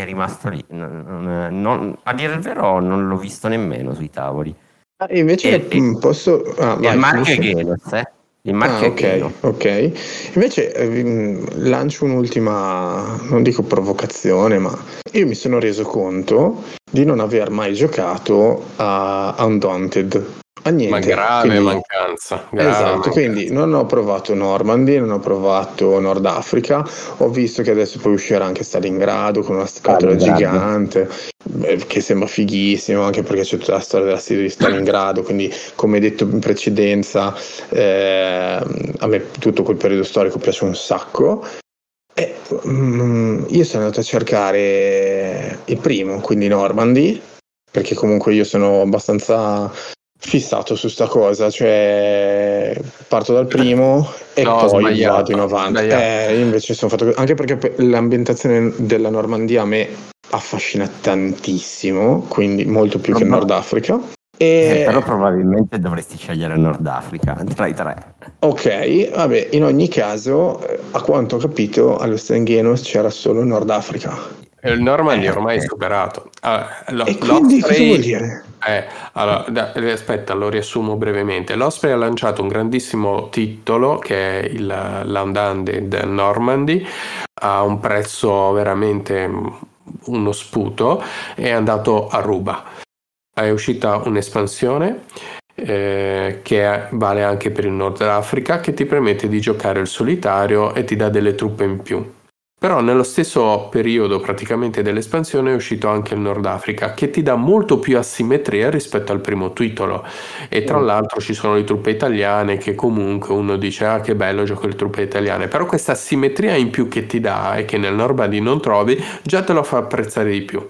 è rimasto lì. Non, non, a dire il vero, non l'ho visto nemmeno sui tavoli. Ah, invece e, posso. Ah, vai, il marchio è Genos, eh? Il marchio ah, okay, è ok. Invece eh, lancio un'ultima, non dico provocazione, ma io mi sono reso conto di non aver mai giocato a Undaunted a niente. Ma grave quindi, mancanza. Grave esatto, mancanza. quindi non ho provato Normandy, non ho provato Nord Africa, ho visto che adesso poi uscirà anche Stalingrado con una scatola gigante, che sembra fighissimo, anche perché c'è tutta la storia della serie di Stalingrado, quindi come detto in precedenza, eh, a me tutto quel periodo storico piace un sacco. E, mm, io sono andato a cercare il primo, quindi Normandy, perché comunque io sono abbastanza fissato su sta cosa, cioè parto dal primo e no, poi sbagliato, vado in avanti. Eh, invece sono fatto anche perché l'ambientazione della Normandia a me affascina tantissimo, quindi molto più no, che il Nord Africa. E... Eh, però probabilmente dovresti scegliere Nord Africa tra i tre. Ok, vabbè, in ogni caso, eh, a quanto ho capito, allo Stengenos c'era solo Nord Africa. Il Normandy è ormai superato. Allora, lo, e quindi cosa vuol dire? Eh, allora, da, aspetta, lo riassumo brevemente. L'Osprey ha lanciato un grandissimo titolo che è il Landanded Normandy a un prezzo veramente mm, uno sputo è andato a ruba. È uscita un'espansione eh, che vale anche per il Nord Africa che ti permette di giocare il solitario e ti dà delle truppe in più. Però nello stesso periodo praticamente dell'espansione è uscito anche il Nord Africa che ti dà molto più asimmetria rispetto al primo titolo e tra mm. l'altro ci sono le truppe italiane che comunque uno dice ah che bello gioco le truppe italiane però questa asimmetria in più che ti dà e che nel Normandy non trovi già te lo fa apprezzare di più.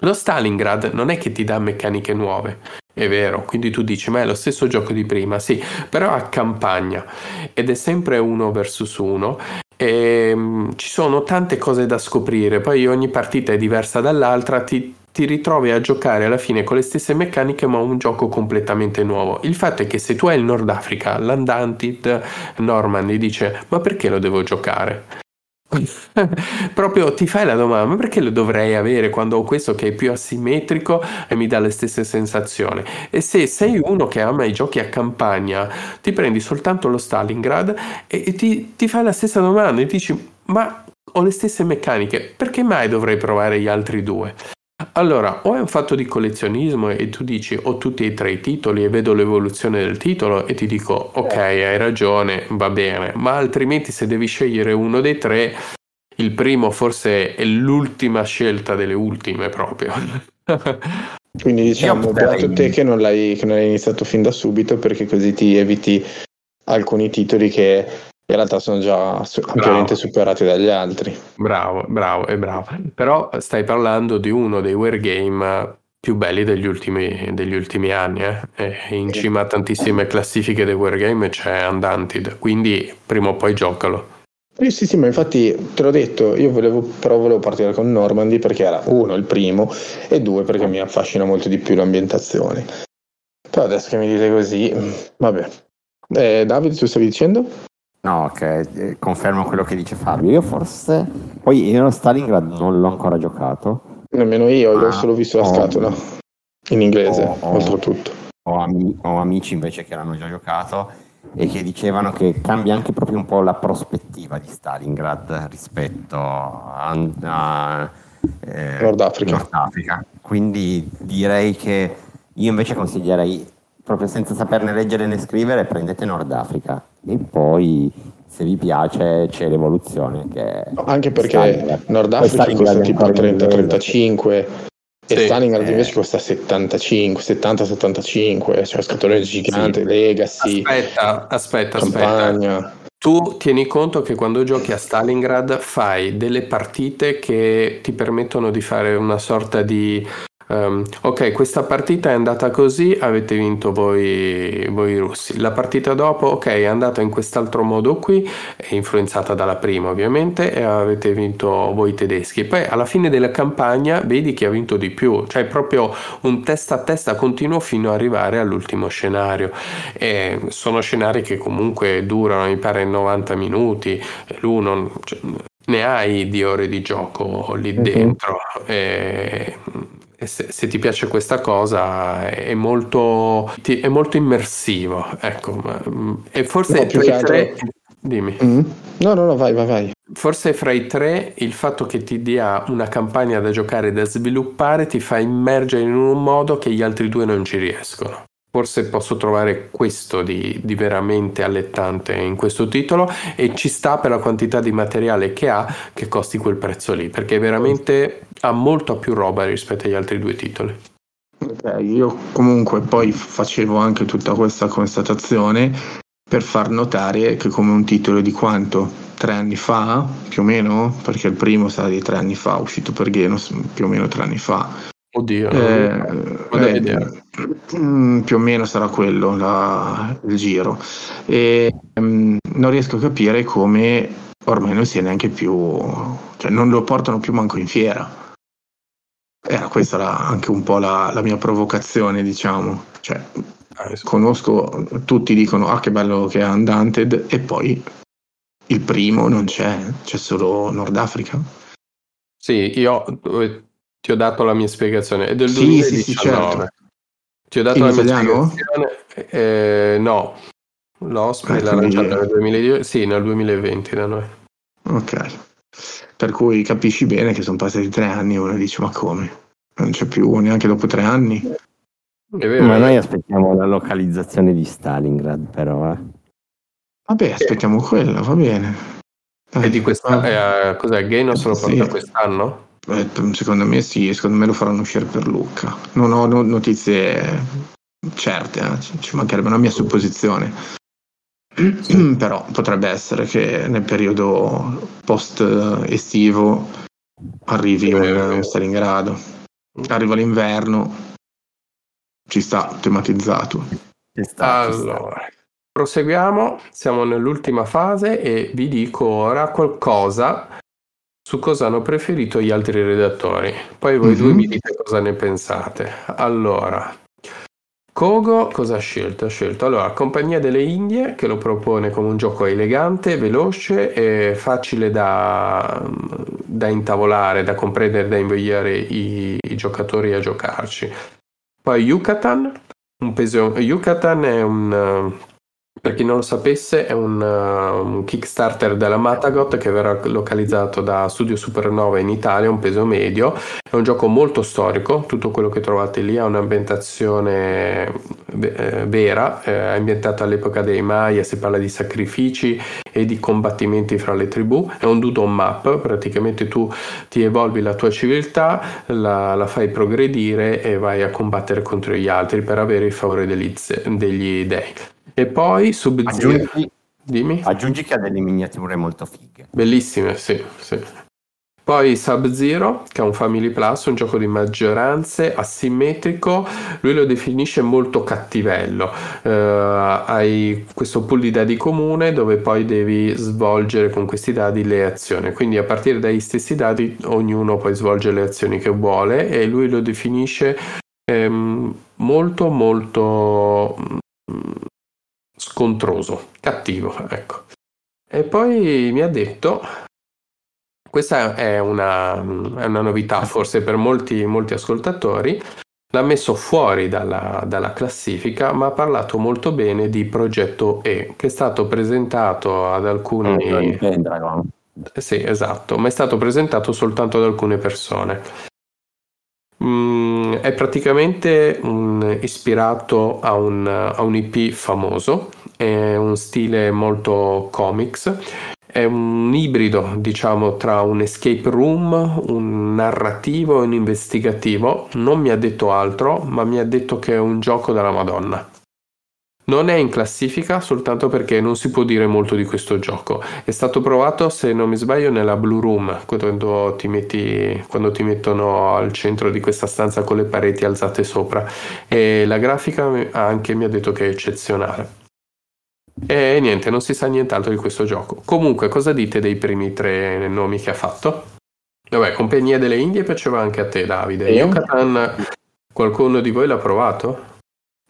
Lo Stalingrad non è che ti dà meccaniche nuove, è vero, quindi tu dici ma è lo stesso gioco di prima, sì, però ha campagna ed è sempre uno versus uno e, um, ci sono tante cose da scoprire, poi ogni partita è diversa dall'altra, ti, ti ritrovi a giocare alla fine con le stesse meccaniche ma un gioco completamente nuovo. Il fatto è che se tu hai il Nord Africa, l'Undaunted Normandy dice ma perché lo devo giocare? Proprio ti fai la domanda, ma perché lo dovrei avere quando ho questo che è più asimmetrico e mi dà le stesse sensazioni? E se sei uno che ama i giochi a campagna, ti prendi soltanto lo Stalingrad e, e ti, ti fai la stessa domanda e dici, ma ho le stesse meccaniche, perché mai dovrei provare gli altri due? Allora, o è un fatto di collezionismo e tu dici ho tutti e tre i titoli e vedo l'evoluzione del titolo e ti dico ok, hai ragione, va bene, ma altrimenti se devi scegliere uno dei tre, il primo forse è l'ultima scelta delle ultime proprio. Quindi diciamo, beato te che non, l'hai, che non hai iniziato fin da subito perché così ti eviti alcuni titoli che in realtà sono già ampiamente superati dagli altri. Bravo, bravo e bravo. Però stai parlando di uno dei wargame più belli degli ultimi, degli ultimi anni. Eh? in cima a tantissime classifiche dei wargame c'è Undaunted, quindi prima o poi giocalo. Sì, sì, sì, ma infatti te l'ho detto, io volevo, però volevo partire con Normandy perché era uno, il primo, e due, perché mi affascina molto di più l'ambientazione. Però adesso che mi dite così, vabbè. Eh, Davide, tu stavi dicendo? No, ok, eh, confermo quello che dice Fabio. Io forse, poi io Stalingrad non l'ho ancora giocato. Nemmeno io, ah, l'ho solo visto la scatola, in inglese, ho, oltretutto. Ho, ami- ho amici invece che l'hanno già giocato e che dicevano che cambia anche proprio un po' la prospettiva di Stalingrad rispetto a, a eh, Nord, Africa. Nord Africa. Quindi direi che io invece consiglierei, proprio senza saperne leggere né scrivere, prendete Nord Africa e poi se vi piace c'è l'evoluzione. Che anche perché Stalingrad. Nord Africa costa tipo 30-35 e sì, Stalingrad eh. invece costa 75, 70-75, cioè scatolone gigante, sì. Legacy. Aspetta, aspetta, campagna. aspetta. Tu tieni conto che quando giochi a Stalingrad fai delle partite che ti permettono di fare una sorta di Um, ok, questa partita è andata così, avete vinto voi, voi russi. La partita dopo, ok, è andata in quest'altro modo qui, influenzata dalla prima ovviamente, e avete vinto voi tedeschi. Poi alla fine della campagna vedi chi ha vinto di più, cioè proprio un testa a testa continuo fino ad arrivare all'ultimo scenario. E sono scenari che comunque durano, mi pare, 90 minuti, l'uno... Cioè, ne hai di ore di gioco lì mhm. dentro. Uh-huh. E se, se, ti piace questa cosa è molto, è molto immersivo, ecco, mm, e forse no, tra i tre... Dimmi. Mm. No, no, no, vai, vai, vai. Forse fra i tre il fatto che ti dia una campagna da giocare e da sviluppare ti fa immergere in un modo che gli altri due non ci riescono. Forse posso trovare questo di, di, veramente allettante in questo titolo e ci sta per la quantità di materiale che ha che costi quel prezzo lì, perché veramente ha molto più roba rispetto agli altri due titoli. Okay, io comunque poi facevo anche tutta questa constatazione per far notare che come un titolo di quanto? Tre anni fa, più o meno? Perché il primo sarà di tre anni fa, uscito per Genos più o meno tre anni fa Oddio, eh, eh, mm, più o meno sarà quello la, il giro. E, um, non riesco a capire come ormai non sia neanche più, cioè non lo portano più manco in fiera. Era questa la, anche un po' la, la, mia provocazione, diciamo. Cioè, ah, conosco, tutti dicono ah che bello che è Undaunted e poi il primo non c'è, c'è solo Nord Africa. Sì, io ti ho dato la mia spiegazione. È del sì, 2019. Sì, sì, certo. Ti ho dato In la italiano? mia spiegazione. Eh, no, l'ospite l'ha lanciata nel 2010, sì, nel 2020 da noi. Ok. Per cui capisci bene che sono passati tre anni e uno dice ma come? Non c'è più neanche dopo tre anni. Vero, ma noi aspettiamo la localizzazione di Stalingrad però. Eh. Vabbè, aspettiamo quella, va bene. Dai, e di questa, eh, cos'è? Ganos lo porta sì. quest'anno? Eh, secondo me sì, secondo me lo faranno uscire per Lucca. Non ho notizie certe, eh. ci mancherebbe una mia supposizione. Però potrebbe essere che nel periodo post estivo arrivi un, un Stalingrado. Arriva l'inverno, ci sta tematizzato. Ci sta, allora, ci sta. proseguiamo, siamo nell'ultima fase e vi dico ora qualcosa su cosa hanno preferito gli altri redattori. Poi voi mm-hmm. due mhm. mi dite cosa ne pensate. Allora, Kogo cosa ha scelto? Ha scelto allora Compagnia delle Indie che lo propone come un gioco elegante, veloce e facile da, da intavolare, da comprendere, da invogliare i, i, giocatori a giocarci. Poi Yucatan, un peso, Yucatan è un, per chi non lo sapesse, è un, uh, un, Kickstarter della Matagot che verrà localizzato da Studio Supernova in Italia, un peso medio. È un gioco molto storico, tutto quello che trovate lì ha un'ambientazione eh, vera, eh, è ambientato all'epoca dei Maya, si parla di sacrifici e di combattimenti fra le tribù. È un doodle map, praticamente tu ti evolvi la tua civiltà, la, la fai progredire e vai a combattere contro gli altri per avere il favore degli, degli dei. E poi Sub-Zero. Aggiungi, Dimmi. aggiungi che ha delle miniature molto fighe. Bellissime, sì, sì. Poi Sub-Zero, che è un Family Plus, un gioco di maggioranze, asimmetrico, lui lo definisce molto cattivello. Uh, hai questo pool di dadi comune dove poi devi svolgere con questi dadi le azioni. Quindi a partire dagli stessi dadi ognuno poi svolge le azioni che vuole e lui lo definisce ehm, molto molto scontroso, cattivo, ecco. E poi mi ha detto, questa è una, è una novità forse per molti, molti ascoltatori, l'ha messo fuori dalla, dalla, classifica, ma ha parlato molto bene di Progetto E, che è stato presentato ad alcuni... Oh, sì, esatto, ma è stato presentato soltanto ad alcune persone. Mm, è praticamente un, ispirato a un, a un IP famoso, è un stile molto comics, è un ibrido, diciamo, tra un escape room, un narrativo e un investigativo. Non mi ha detto altro, ma mi ha detto che è un gioco della Madonna. Non è in classifica soltanto perché non si può dire molto di questo gioco. È stato provato, se non mi sbaglio, nella Blue Room, quando ti, metti, quando ti mettono al centro di questa stanza con le pareti alzate sopra. E la grafica anche mi ha detto che è eccezionale. E niente, non si sa nient'altro di questo gioco. Comunque, cosa dite dei primi tre nomi che ha fatto? Vabbè, Compagnia delle Indie piaceva anche a te, Davide. Io Yucatan, qualcuno di voi l'ha provato?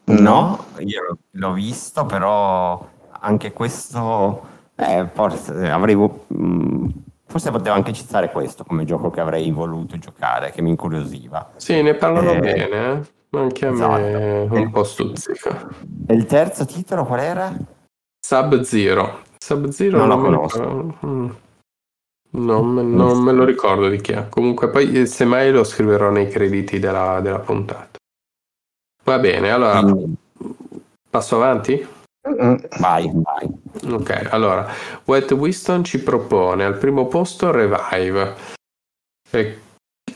No, io l'ho visto, però anche questo eh, forse avrei mm, forse poteva anche citare questo come gioco che avrei voluto giocare, che mi incuriosiva. Sì, ne parlano eh, bene, eh? anche a esatto. me un po' stuzzica. E il terzo titolo qual era? Sub-Zero. Sub-Zero non, non lo conosco. Mm. Non, me, non me lo ricordo di chi è. Comunque poi eh, semmai lo scriverò nei crediti della, della puntata. Va bene, allora mm. passo avanti? Vai, vai. Ok, allora, Wet Winston ci propone al primo posto Revive. E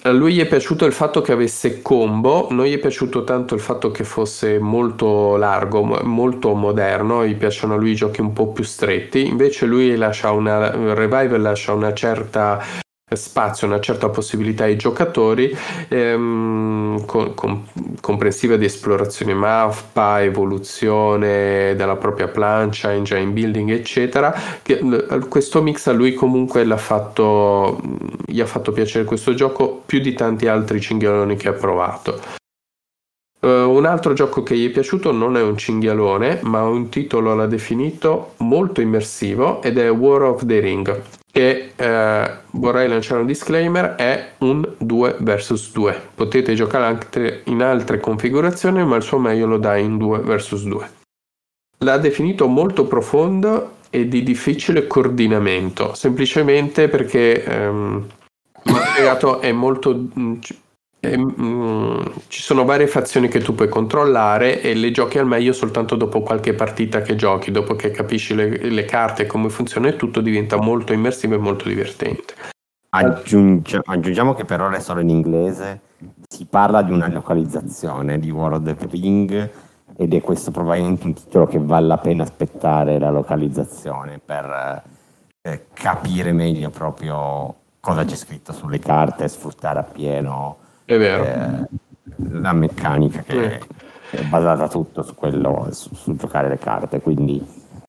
a lui gli è piaciuto il fatto che avesse combo, non gli è piaciuto tanto il fatto che fosse molto largo, molto moderno, gli piacciono a lui i giochi un po' più stretti, invece lui lascia una, Revive lascia una certa spazio, una certa possibilità ai giocatori, ehm, con, con, comprensiva di esplorazione mappa, evoluzione della propria plancia, engine building, eccetera. Che, questo mix a lui comunque fatto, gli ha fatto piacere questo gioco più di tanti altri cinghialoni che ha provato. Uh, un altro gioco che gli è piaciuto non è un cinghialone, ma un titolo l'ha definito molto immersivo ed è War of the Ring che eh, vorrei lanciare un disclaimer è un 2 vs 2 potete giocare anche in altre configurazioni ma il suo meglio lo dà in 2 vs 2 l'ha definito molto profondo e di difficile coordinamento semplicemente perché ehm, spiegato è molto e, mm, ci sono varie fazioni che tu puoi controllare e le giochi al meglio soltanto dopo qualche partita che giochi, dopo che capisci le, le carte come funziona e tutto diventa molto immersivo e molto divertente. Aggiungi- aggiungiamo che per ora è solo in inglese, si parla di una localizzazione di World of the Ring ed è questo probabilmente un titolo che vale la pena aspettare la localizzazione per eh, capire meglio proprio cosa c'è scritto sulle carte e sfruttare appieno è vero. Eh, la meccanica che è basata tutto su quello, su, su, giocare le carte, quindi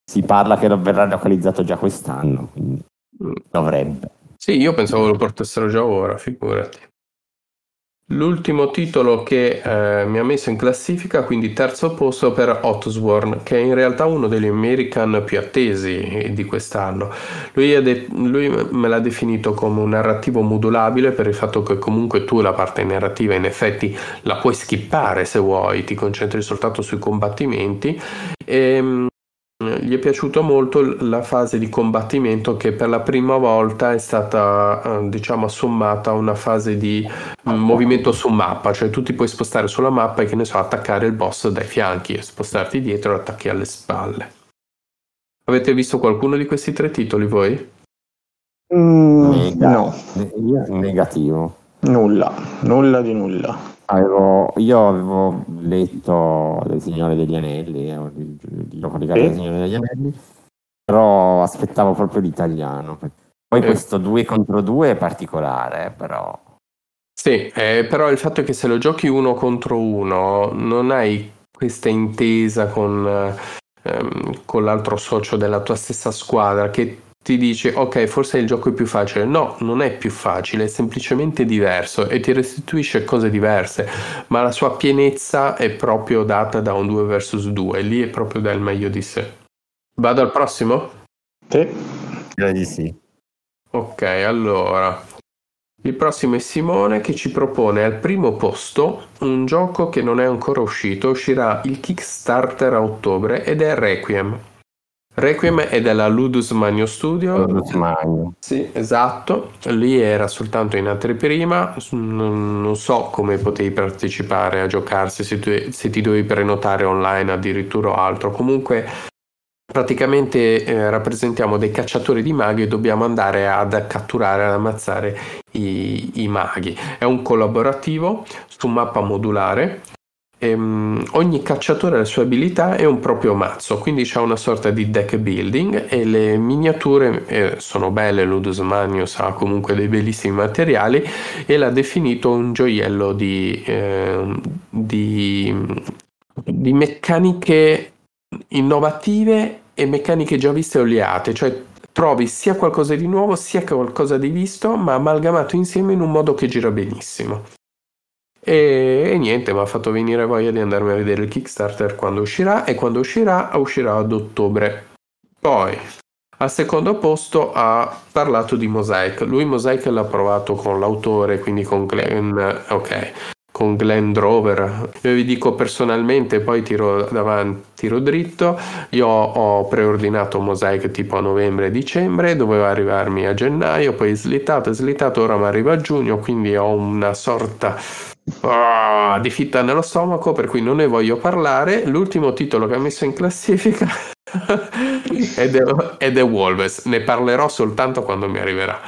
si parla che verrà localizzato già quest'anno, quindi mm. dovrebbe. Sì, io pensavo lo portassero già ora, figurati. L'ultimo titolo che eh, mi ha messo in classifica, quindi terzo posto per Otsworn, che è in realtà uno degli American più attesi di quest'anno. Lui, de- lui, me l'ha definito come un narrativo modulabile per il fatto che comunque tu la parte narrativa in effetti la puoi skippare se vuoi, ti concentri soltanto sui combattimenti. E, ehm, gli è piaciuta molto la fase di combattimento che per la prima volta è stata eh, diciamo assommata a una fase di mm, movimento su mappa, cioè tu ti puoi spostare sulla mappa e che ne so attaccare il boss dai fianchi e spostarti dietro e attacchi alle spalle. Avete visto qualcuno di questi tre titoli voi? Mm, no, negativo. Nulla, nulla di nulla. Avevo, io avevo letto Le Signore degli Anelli, eh, il gioco di carta Signore degli Anelli, però aspettavo proprio l'italiano. Poi eh. questo 2 contro 2 è particolare, però... Sì, eh, però il fatto è che se lo giochi uno contro uno non hai questa intesa con, ehm, con l'altro socio della tua stessa squadra che ti dice ok forse il gioco è più facile. No non è più facile è semplicemente diverso e ti restituisce cose diverse ma la sua pienezza è proprio data da un 2 vs 2 lì è proprio dal meglio di sé. Vado al prossimo? sì. Direi di sì. Ok allora. Il prossimo è Simone che ci propone al primo posto un gioco che non è ancora uscito uscirà il Kickstarter a ottobre ed è Requiem Requiem è della Ludus Magno Studio. Ludus Magno. Sì, esatto. Lì era soltanto in anteprima. Non, so come potevi partecipare a giocarsi, se, tu, se ti dovevi prenotare online addirittura o altro. Comunque, praticamente eh, rappresentiamo dei cacciatori di maghi e dobbiamo andare ad catturare, ad ammazzare i, i maghi. È un collaborativo su mappa modulare ehm, ogni cacciatore ha le sue abilità e un proprio mazzo, quindi c'è una sorta di deck building e le miniature eh, sono belle, Ludus Magnus ha comunque dei bellissimi materiali e l'ha definito un gioiello di, eh, di, di meccaniche innovative e meccaniche già viste e oliate, cioè trovi sia qualcosa di nuovo sia qualcosa di visto, ma amalgamato insieme in un modo che gira benissimo. E, e niente, mi ha fatto venire voglia di andarmi a vedere il Kickstarter quando uscirà e quando uscirà uscirà ad ottobre. Poi al secondo posto ha parlato di Mosaic. Lui Mosaic l'ha provato con l'autore, quindi con Glenn, ok, con Glenn Drover. Io vi dico personalmente, poi tiro davanti, tiro dritto. Io ho preordinato Mosaic tipo a novembre-dicembre, doveva arrivarmi a gennaio, poi slittato, slittato, ora mi arriva a giugno, quindi ho una sorta oh, di fitta nello stomaco, per cui non ne voglio parlare. L'ultimo titolo che ha messo in classifica è, The, è The Wolves. Ne parlerò soltanto quando mi arriverà.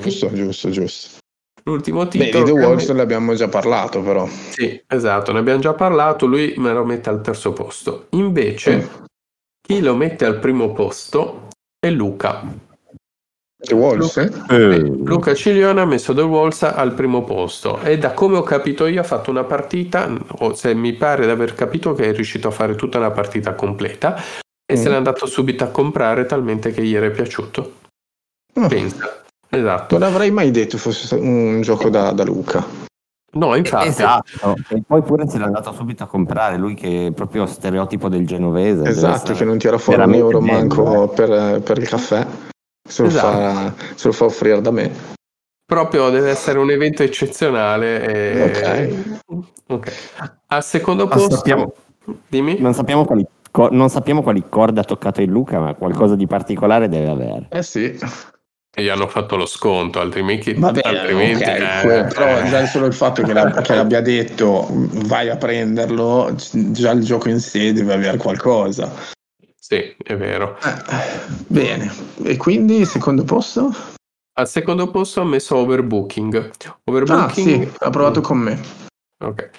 Giusto, giusto, giusto. L'ultimo titolo. Beh, di The Wolves ne abbiamo già parlato, però. Sì, esatto, ne abbiamo già parlato. Lui me lo mette al terzo posto. Invece, mm. chi lo mette al primo posto è Luca. The Walls? Luca, eh. Luca Ciglione ha messo The Walls al primo posto e da come ho capito io ha fatto una partita, o se mi pare di aver capito che è riuscito a fare tutta una partita completa e mm. se l'è andato subito a comprare talmente che gli era piaciuto. Oh. Pensa. Esatto. Non avrei mai detto fosse un gioco da, da Luca. No, infatti. Esatto. E poi pure se l'è andato subito a comprare, lui che è proprio stereotipo del genovese. Esatto, che non tira fuori un euro manco per, per il caffè. Se lo, esatto. fa, se lo fa offrire da me. Proprio deve essere un evento eccezionale. E... Ok. okay. Al secondo posto... Non sappiamo, Dimmi. Non sappiamo, quali, non sappiamo quali corde ha toccato il Luca, ma qualcosa di particolare deve avere. Eh sì. E gli hanno fatto lo sconto, altrimenti... Vabbè, altrimenti okay. eh, però già solo il fatto che, la, che, l'abbia detto vai a prenderlo, già il gioco in sé deve avere qualcosa. Sì, è vero. Eh, bene, e quindi secondo posto? Al secondo posto ho messo Overbooking. Overbooking ah, sì, ha provato con me. Ok.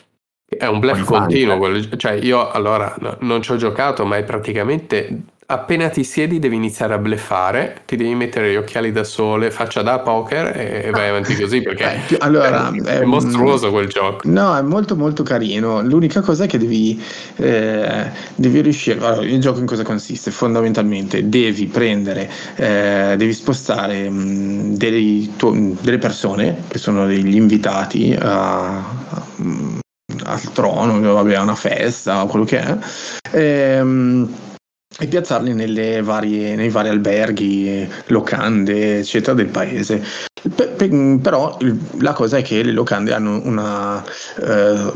È un bluff continuo, quello, cioè io allora no, non ci ho giocato, ma è praticamente appena ti siedi devi iniziare a bleffare, ti devi mettere gli occhiali da sole, faccia da poker e vai avanti così perché eh, allora, è, è, è, mostruoso quel gioco. No, è molto molto carino. L'unica cosa è che devi, eh, devi riuscire... Allora, il gioco in cosa consiste? Fondamentalmente devi prendere, eh, devi spostare mh, dei, tu, delle persone che sono degli invitati a, a, al trono, vabbè, a una festa, quello che è. Ehm, e piazzarli varie, nei vari alberghi, locande, eccetera, del paese. Pe- pe- però la cosa è che le locande hanno una, eh,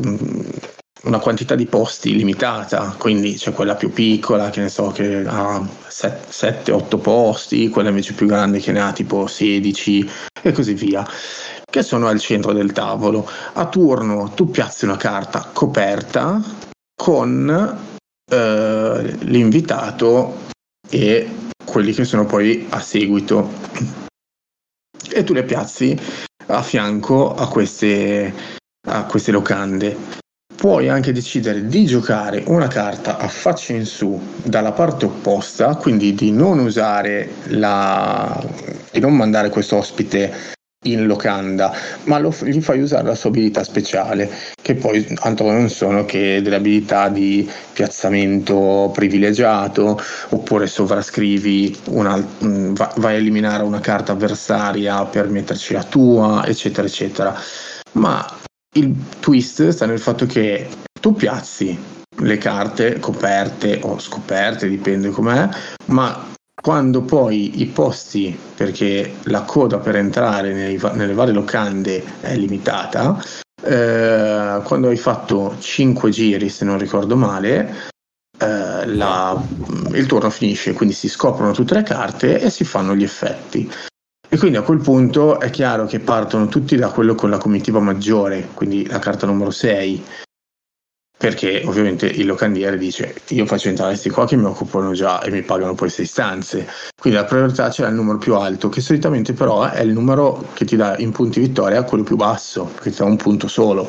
una quantità di posti limitata, quindi c'è quella più piccola che ne so che ha 7-8 posti, quella invece più grande che ne ha tipo 16 e così via, che sono al centro del tavolo. A turno tu piazzi una carta coperta con eh, l'invitato e quelli che sono poi a seguito. E tu le piazzi a fianco a queste, a queste locande. Puoi anche decidere di giocare una carta a faccia in su dalla parte opposta, quindi di non usare la di non mandare questo ospite in locanda, ma lo, gli fai usare la sua abilità speciale, che poi altro non sono che delle abilità di piazzamento privilegiato, oppure sovrascrivi una, mm, vai a eliminare una carta avversaria per metterci la tua, eccetera, eccetera. Ma il twist sta nel fatto che tu piazzi le carte coperte o scoperte, dipende com'è, ma quando poi i posti, perché la coda per entrare nei, nelle varie locande è limitata, eh, quando hai fatto 5 giri, se non ricordo male, eh, la, il turno finisce, quindi si scoprono tutte le carte e si fanno gli effetti. E quindi a quel punto è chiaro che partono tutti da quello con la comitiva maggiore, quindi la carta numero 6, perché ovviamente il locandiere dice io faccio entrare questi qua che mi occupano già e mi pagano poi sei stanze. Quindi la priorità c'è il numero più alto, che solitamente però è il numero che ti dà in punti vittoria quello più basso, che ti dà un punto solo.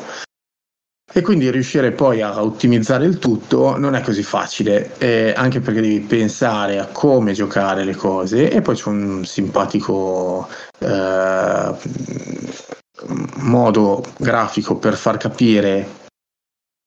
E quindi riuscire poi a ottimizzare il tutto non è così facile, eh, anche perché devi pensare a come giocare le cose e poi c'è un simpatico eh, modo grafico per far capire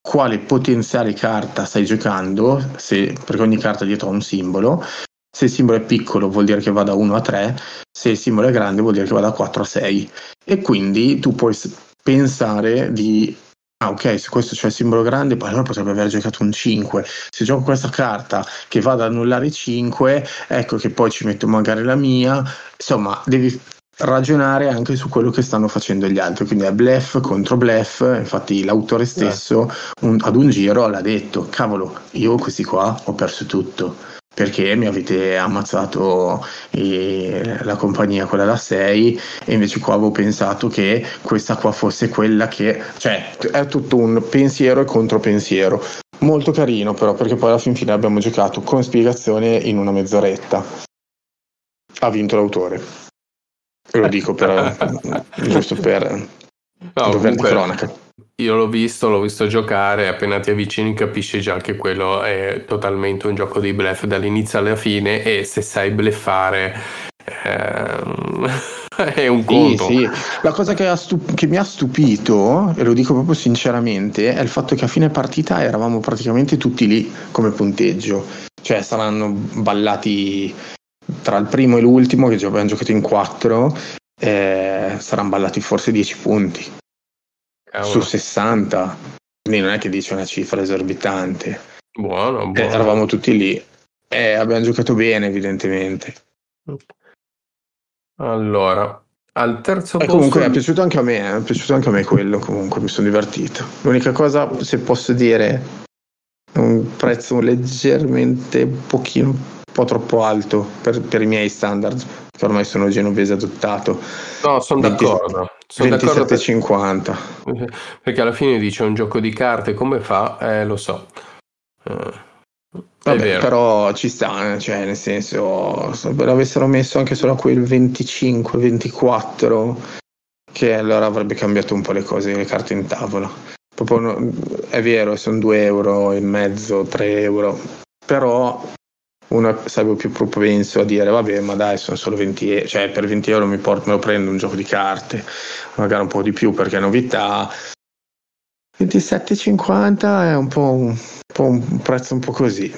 quale potenziale carta stai giocando, se, perché ogni carta dietro ha un simbolo. Se il simbolo è piccolo vuol dire che va da 1 a 3, se il simbolo è grande vuol dire che va da 4 a 6. E quindi tu puoi pensare di Ah, ok, se questo c'è il simbolo grande, allora potrebbe aver giocato un 5. Se gioco questa carta che va ad annullare 5, ecco che poi ci metto magari la mia. Insomma, devi ragionare anche su quello che stanno facendo gli altri. Quindi è bluff contro bluff. Infatti, l'autore stesso un, ad un giro l'ha detto: cavolo, io questi qua ho perso tutto perché mi avete ammazzato eh, la compagnia quella da 6 e invece qua avevo pensato che questa qua fosse quella che cioè è tutto un pensiero e contropensiero molto carino però perché poi alla fin fine abbiamo giocato con spiegazione in una mezz'oretta ha vinto l'autore lo dico per giusto per no, comunque, cronaca io l'ho visto, l'ho visto giocare, appena ti avvicini capisci già che quello è totalmente un gioco di bluff dall'inizio alla fine e se sai bluffare ehm, è un conto. Sì, sì. La cosa che, stup- che, mi ha stupito, e lo dico proprio sinceramente, è il fatto che a fine partita eravamo praticamente tutti lì come punteggio. Cioè saranno ballati tra il primo e l'ultimo, che abbiamo giocato in quattro, eh, saranno ballati forse 10 punti. Cavolo. su 60, quindi non è che dice una cifra esorbitante. Buono, eh, buono. Eh, eravamo tutti lì e abbiamo giocato bene, evidentemente. Allora, al terzo e posto. Comunque è piaciuto anche a me, eh, è piaciuto anche a me quello. Comunque mi sono divertito. L'unica cosa, se posso dire, un prezzo leggermente un pochino, po' troppo alto per, per i miei standard, che ormai sono genovese adottato. No, sono d'accordo. Sono 27,50 perché alla fine dice un gioco di carte come fa? Eh, lo so. Eh, Vabbè, però ci sta, eh, cioè nel senso, se l'avessero messo anche solo a quel 25-24, che allora avrebbe cambiato un po' le cose, le carte in tavola. Proprio, è vero, sono 2 euro e mezzo, 3 euro, però uno sarebbe più propenso a dire vabbè ma dai sono solo 20 euro cioè per 20 euro mi porto, me lo prendo un gioco di carte magari un po' di più perché è novità. 27,50 è un po' un, un po' un prezzo un po' così.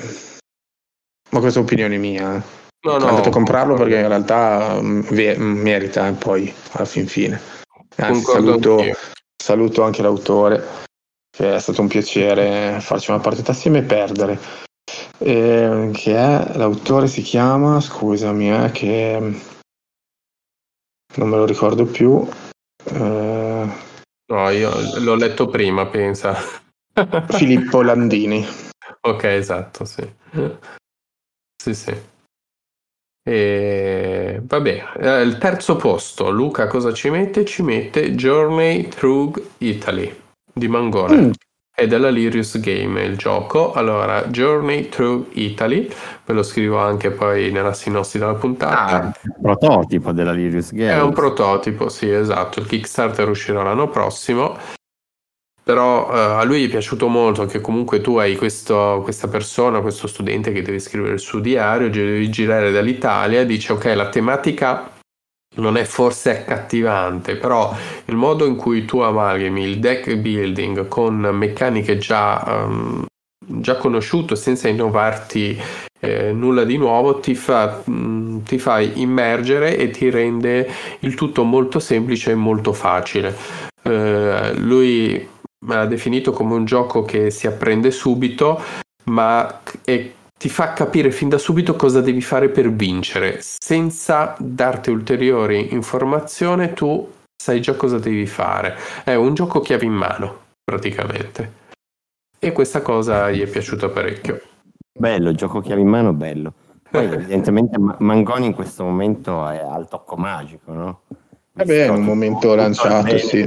Ma questa è opinione mia eh. no, no, ho andato a comprarlo perché in realtà mm, merita eh, poi alla fin fine. Anzi, saluto, saluto anche l'autore che è stato un piacere farci una partita assieme e perdere eh, che è l'autore si chiama, scusami, eh, che non me lo ricordo più. Eh... No, io l'ho letto prima, pensa. Filippo Landini. Ok, esatto, sì. Sì, sì. E vabbè, eh, il terzo posto, Luca cosa ci mette? Ci mette Journey Through Italy di Mangone. Mm. È della Lirius Game il gioco. Allora, Journey Through Italy, ve lo scrivo anche poi nella sinossi della puntata. Ah, prototipo della Lirius Game. È un prototipo, sì, esatto. Il Kickstarter uscirà l'anno prossimo però uh, a lui è piaciuto molto che comunque tu hai questo, questa persona, questo studente che deve scrivere il suo diario, devi girare dall'Italia dice ok la tematica non è forse accattivante, però il modo in cui tu amalgami il deck building con meccaniche già, um, già conosciute senza innovarti eh, nulla di nuovo ti fa, mh, mm, ti fa immergere e ti rende il tutto molto semplice e molto facile. Uh, lui me l'ha definito come un gioco che si apprende subito, ma è, ti fa capire fin da subito cosa devi fare per vincere. Senza darti ulteriori informazioni, tu sai già cosa devi fare. È un gioco chiave in mano, praticamente. E questa cosa gli è piaciuta parecchio. Bello, gioco chiave in mano, bello. Poi evidentemente Mangoni in questo momento è al tocco magico, no? Vabbè, è un momento lanciato, sì.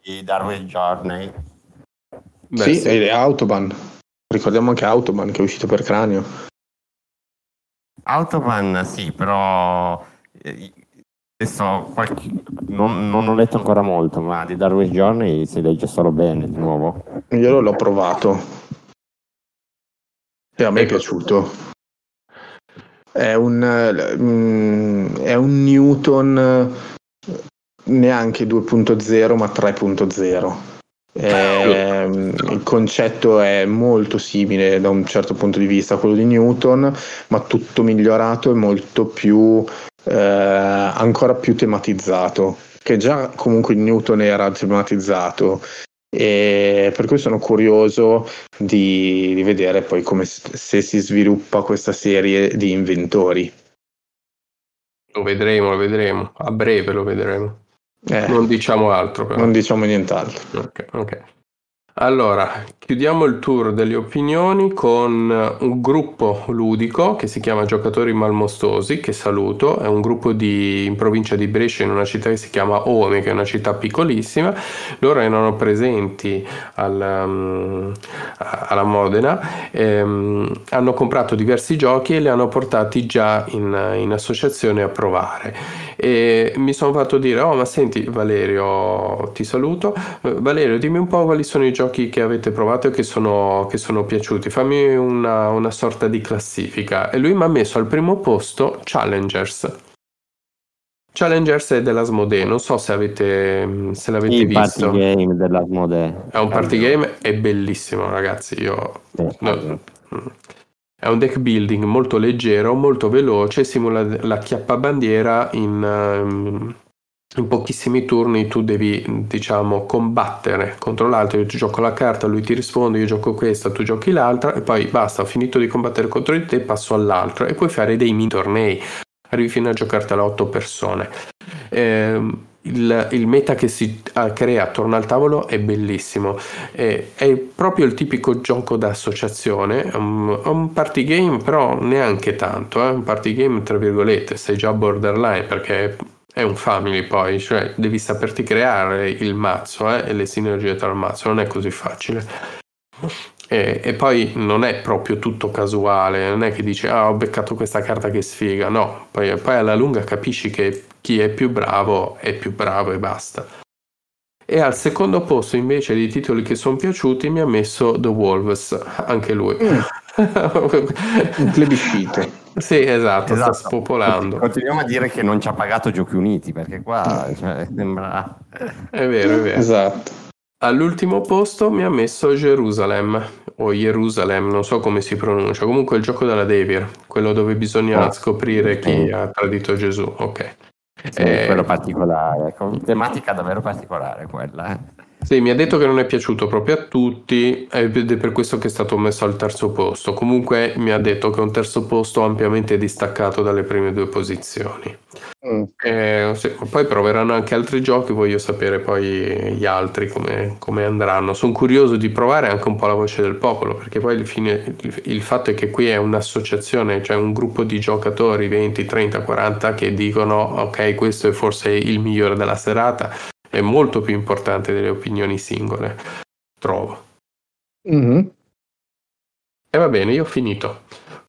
Di Darwin Journey. Beh, sì, sì, e Autobahn. Ricordiamo anche Autobahn che è uscito per cranio. Autobahn sì, però eh, adesso qualche... non, non, ho letto ancora molto, ma di Darwin Journey si legge solo bene di nuovo. Io l'ho provato e a me è piaciuto. È un, mm, è un Newton neanche 2.0 ma 3.0. Eh, il concetto è molto simile da un certo punto di vista a quello di Newton, ma tutto migliorato e molto più eh, ancora più tematizzato. Che già comunque Newton era tematizzato, e per cui sono curioso di, di vedere poi come se si sviluppa questa serie di inventori. Lo vedremo, lo vedremo, a breve lo vedremo. Eh, non diciamo altro però. Non diciamo nient'altro. Ok, ok. Allora, chiudiamo il tour delle opinioni con un gruppo ludico che si chiama Giocatori Malmostosi, che saluto, è un gruppo di, in provincia di Brescia in una città che si chiama Ome, che è una città piccolissima. Loro erano presenti al, um, alla Modena, ehm, hanno comprato diversi giochi e li hanno portati già in, in associazione a provare. E mi sono fatto dire, oh ma senti Valerio, ti saluto, Valerio dimmi un po' quali sono i giochi che avete provato e che sono, che sono piaciuti. Fammi una, una sorta di classifica. E lui mi ha messo al primo posto Challengers. Challengers è dell'Asmodee, non so se, avete, se l'avete Il visto. party game dell'Asmodee. È un party game, è bellissimo ragazzi, io... No, è un deck building molto leggero, molto veloce, simula la chiappabandiera in, um, in pochissimi turni tu devi, diciamo, combattere contro l'altro. Io ti gioco la carta, lui ti risponde, io gioco questa, tu giochi l'altra, e poi basta, ho finito di combattere contro di te, passo all'altro. E puoi fare dei mini tornei, arrivi fino a giocartela a 8 persone. Eh, il, il, meta che si crea attorno al tavolo è bellissimo. Eh, è proprio il tipico gioco d'associazione, è un, un party game, però neanche tanto. Eh? Un party game, tra virgolette, sei già borderline perché è un family poi, cioè devi saperti creare il mazzo eh, e le sinergie tra il mazzo, non è così facile. E, e, poi non è proprio tutto casuale, non è che dici ah ho beccato questa carta che sfiga, no, poi, poi alla lunga capisci che chi è più bravo è più bravo e basta. E al secondo posto invece di titoli che sono piaciuti mi ha messo The Wolves, anche lui. Mm. Un plebiscito. Sì, esatto, esatto, sta spopolando. Continuiamo a dire che non ci ha pagato Giochi Uniti, perché qua cioè, sembra... È vero, è vero. Esatto. All'ultimo posto mi ha messo Gerusalem, o Jerusalem, non so come si pronuncia, comunque il gioco della Devir, quello dove bisogna oh. scoprire chi ha tradito Gesù, ok. Sì, eh... quello particolare, con tematica davvero particolare quella. Eh. Sì, mi ha detto che non è piaciuto proprio a tutti ed è per questo che è stato messo al terzo posto. Comunque mi ha detto che è un terzo posto ampiamente distaccato dalle prime due posizioni. Mm. Eh, sì, poi proveranno anche altri giochi, voglio sapere poi gli altri come, come, andranno. Sono curioso di provare anche un po' la voce del popolo, perché poi il, fine, il, il fatto è che qui è un'associazione, cioè un gruppo di giocatori 20, 30, 40 che dicono ok, questo è forse il migliore della serata è molto più importante delle opinioni singole, trovo. Mm-hmm. E va bene, io ho finito.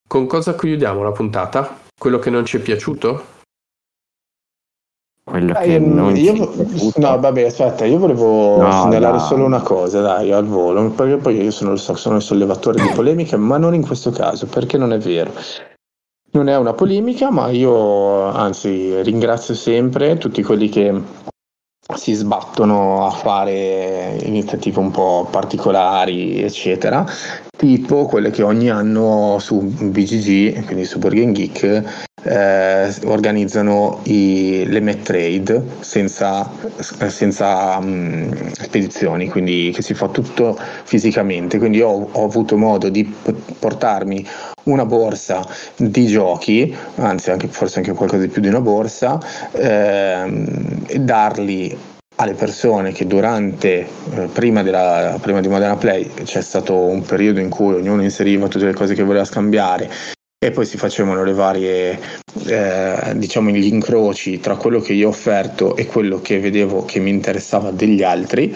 Con cosa chiudiamo la puntata? Quello che non ci è piaciuto? Quello che eh, non io, ci No, vabbè, aspetta, io volevo no, segnalare no. solo una cosa, dai, al volo, perché poi io sono, sono il sollevatore di polemiche, ma non in questo caso, perché non è vero. Non è una polemica, ma io anzi ringrazio sempre tutti quelli che si sbattono a fare iniziative un po' particolari, eccetera, tipo quelle che ogni anno su BGG, quindi su Board Geek, eh, organizzano i, le Met Trade senza, senza um, spedizioni, quindi che si fa tutto fisicamente. Quindi ho, ho avuto modo di portarmi una borsa di giochi, anzi anche, forse anche qualcosa di più di una borsa, ehm, e darli alle persone che durante, eh, prima, della, prima di Modena Play c'è stato un periodo in cui ognuno inseriva tutte le cose che voleva scambiare e poi si facevano le varie, eh, diciamo, gli incroci tra quello che io ho offerto e quello che vedevo che mi interessava degli altri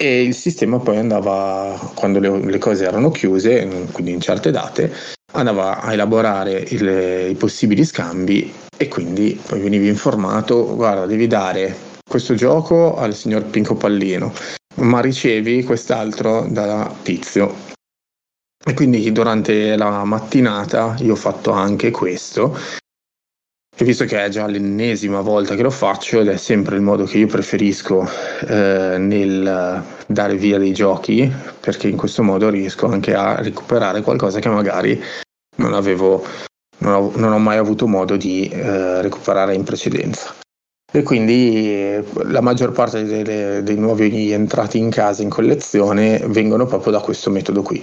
e il sistema poi andava, quando le, le cose erano chiuse, quindi in certe date, andava a elaborare il, i possibili scambi e quindi poi venivi informato, guarda, devi dare questo gioco al signor Pinco Pallino, ma ricevi quest'altro da Tizio. E quindi durante la mattinata io ho fatto anche questo e visto che è già l'ennesima volta che lo faccio ed è sempre il modo che io preferisco eh, nel dare via dei giochi, perché in questo modo riesco anche a recuperare qualcosa che magari non avevo, non ho, non ho mai avuto modo di eh, recuperare in precedenza. E quindi eh, la maggior parte delle, dei nuovi entrati in casa in collezione vengono proprio da questo metodo qui.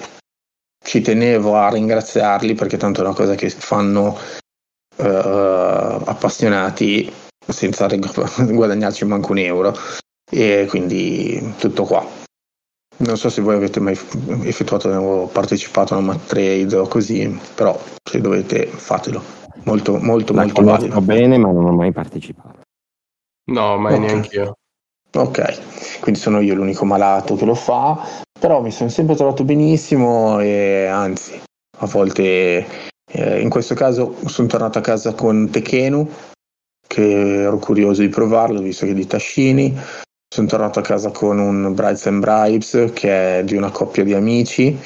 Ci tenevo a ringraziarli perché tanto è una cosa che fanno uh, appassionati senza guadagnarci manco un euro e quindi tutto qua. Non so se voi avete mai effettuato o partecipato a una trade o così, però se dovete fatelo. Molto, molto, La molto valido. bene, ma non ho mai partecipato. No, mai okay. neanche io. Ok, quindi sono io l'unico malato che lo fa, però mi sono sempre trovato benissimo e anzi, a volte eh, in questo caso sono tornato a casa con Tekenu, che ero curioso di provarlo, visto che è di Tascini. Sono tornato a casa con un Brides and Bribes, che è di una coppia di amici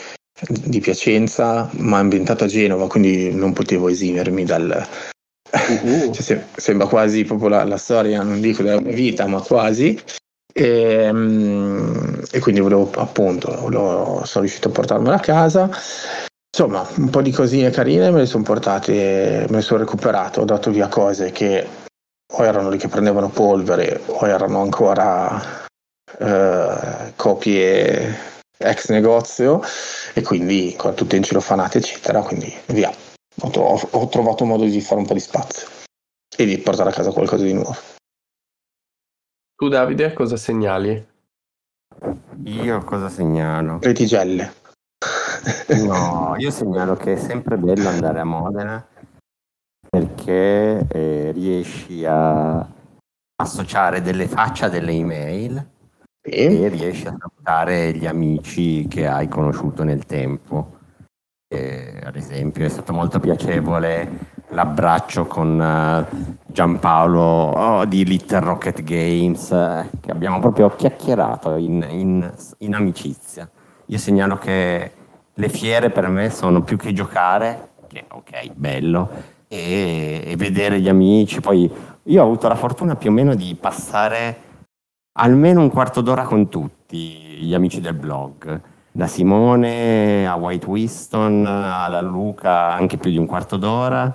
di Piacenza, ma ambientato a Genova, quindi non potevo esimermi dal... Uh-huh. cioè, sembra quasi proprio la, la, storia, non dico della mia vita, ma quasi. E, um, e quindi volevo appunto, lo, sono riuscito a portarmelo a casa Insomma, un po' di cosine carine me le sono portate, me le sono recuperate, ho dato via cose che o erano lì che prendevano polvere o erano ancora eh, copie ex negozio e quindi con tutte in celofanate eccetera, quindi via. Ho, ho, ho trovato modo di fare un po' di spazio e di portare a casa qualcosa di nuovo. Tu Davide cosa segnali? Io cosa segnalo? Retigelle. No, io segnalo che è sempre bello andare a Modena perché eh, riesci a associare delle facce a delle email e, e riesci a salutare gli amici che hai conosciuto nel tempo. E, ad esempio è stato molto piacevole l'abbraccio con uh, Giampaolo oh, di Little Rocket Games eh, che abbiamo proprio chiacchierato in, in, in amicizia. Io segnalo che le fiere per me sono più che giocare, ok, bello, e, e vedere gli amici. Poi io ho avuto la fortuna più o meno di passare almeno un quarto d'ora con tutti gli amici del blog. Da Simone a White Winston, alla Luca anche più di un quarto d'ora,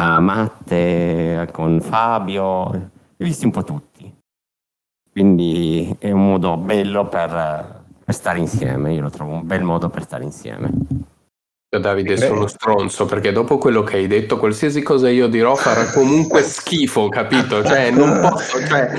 a Matte con Fabio, li ho visti un po' tutti. quindi è un modo bello per, per stare insieme, io lo trovo un bel modo per stare insieme. Davide sono stronzo perché dopo quello che hai detto qualsiasi cosa io dirò farà comunque schifo capito cioè non posso cioè,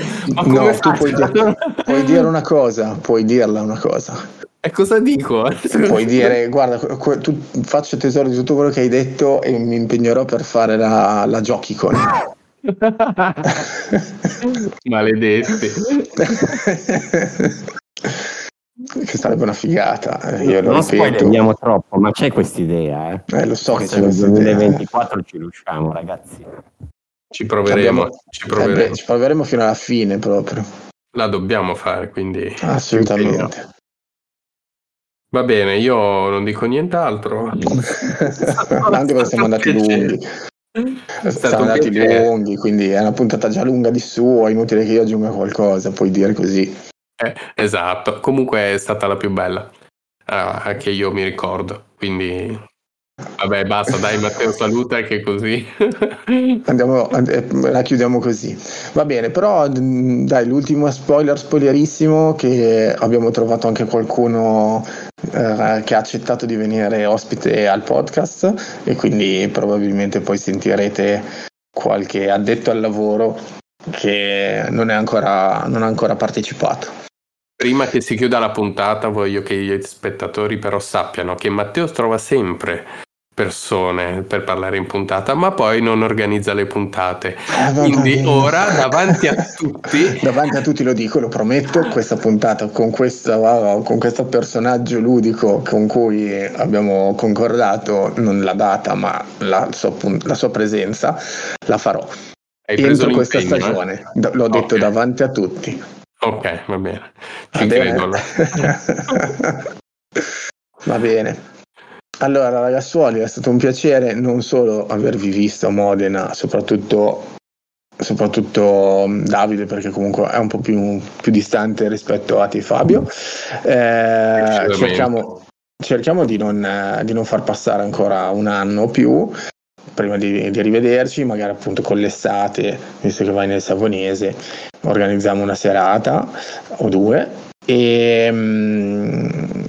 no, tu puoi, dire, puoi dire una cosa puoi dirla una cosa e cosa dico? Puoi dire, guarda, tu, faccio tesoro di tutto quello che hai detto e mi impegnerò per fare la, la giochi con. Maledetti. che sarebbe una figata. Eh, io non spoileriamo troppo, ma c'è quest'idea. Eh? eh lo so Forse che c'è nel 2024 ci riusciamo, ragazzi. Ci proveremo. Abbiamo, ci, proveremo. Eh beh, ci proveremo fino alla fine proprio. La dobbiamo fare, quindi... Assolutamente. Va bene, io non dico nient'altro. Anche perché siamo andati lunghi. Siamo andati lunghi, quindi è una puntata già lunga di suo, è inutile che io aggiunga qualcosa, puoi dire così. Eh, esatto, comunque è stata la più bella uh, che io mi ricordo, quindi vabbè basta, dai Matteo saluta che così. Andiamo, la chiudiamo così. Va bene, però dai, l'ultimo spoiler spoilerissimo che abbiamo trovato anche qualcuno eh, che ha accettato di venire ospite al podcast e quindi probabilmente poi sentirete qualche addetto al lavoro che non, ancora, non ha ancora partecipato. Prima che si chiuda la puntata voglio che gli spettatori però sappiano che Matteo trova sempre persone per parlare in puntata, ma poi non organizza le puntate. Eh, Quindi ora davanti a tutti, davanti a tutti lo dico, lo prometto, questa puntata con, questa, con questo personaggio ludico con cui abbiamo concordato non la data, ma la sua, la sua presenza, la farò. Hai Entro questa eh? stagione, eh? l'ho detto okay. davanti a tutti. Ok, va bene. Ci va credo. va bene. Allora, ragazzuoli, è stato un piacere non solo avervi visto a Modena, soprattutto, soprattutto Davide, perché comunque è un po' più, più distante rispetto a te, Fabio. Eh, cerchiamo, cerchiamo di, non, di non far passare ancora un anno o più prima di, di, rivederci, magari appunto con l'estate, visto che vai nel Savonese, organizziamo una serata o due e mh,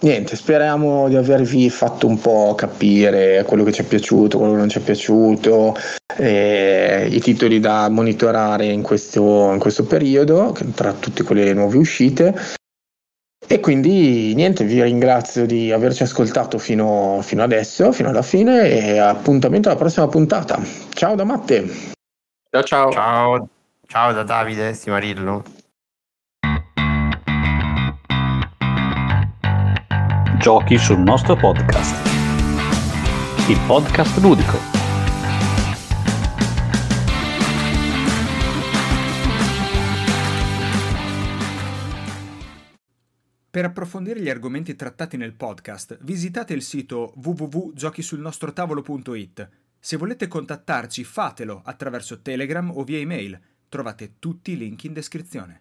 niente, speriamo di avervi fatto un po' capire quello che ci è piaciuto, quello che non ci è piaciuto, eh, i titoli da monitorare in questo, in questo periodo, tra tutte quelle nuove uscite e quindi niente, vi ringrazio di averci ascoltato fino, fino adesso, fino alla fine e appuntamento alla prossima puntata. Ciao da Matte. Ciao ciao. Ciao, ciao da Davide Simarillo. Giochi sul nostro podcast. Il podcast ludico Per approfondire gli argomenti trattati nel podcast, visitate il sito www.giochisulnostrotavolo.it. Se volete contattarci, fatelo attraverso Telegram o via email. Trovate tutti i link in descrizione.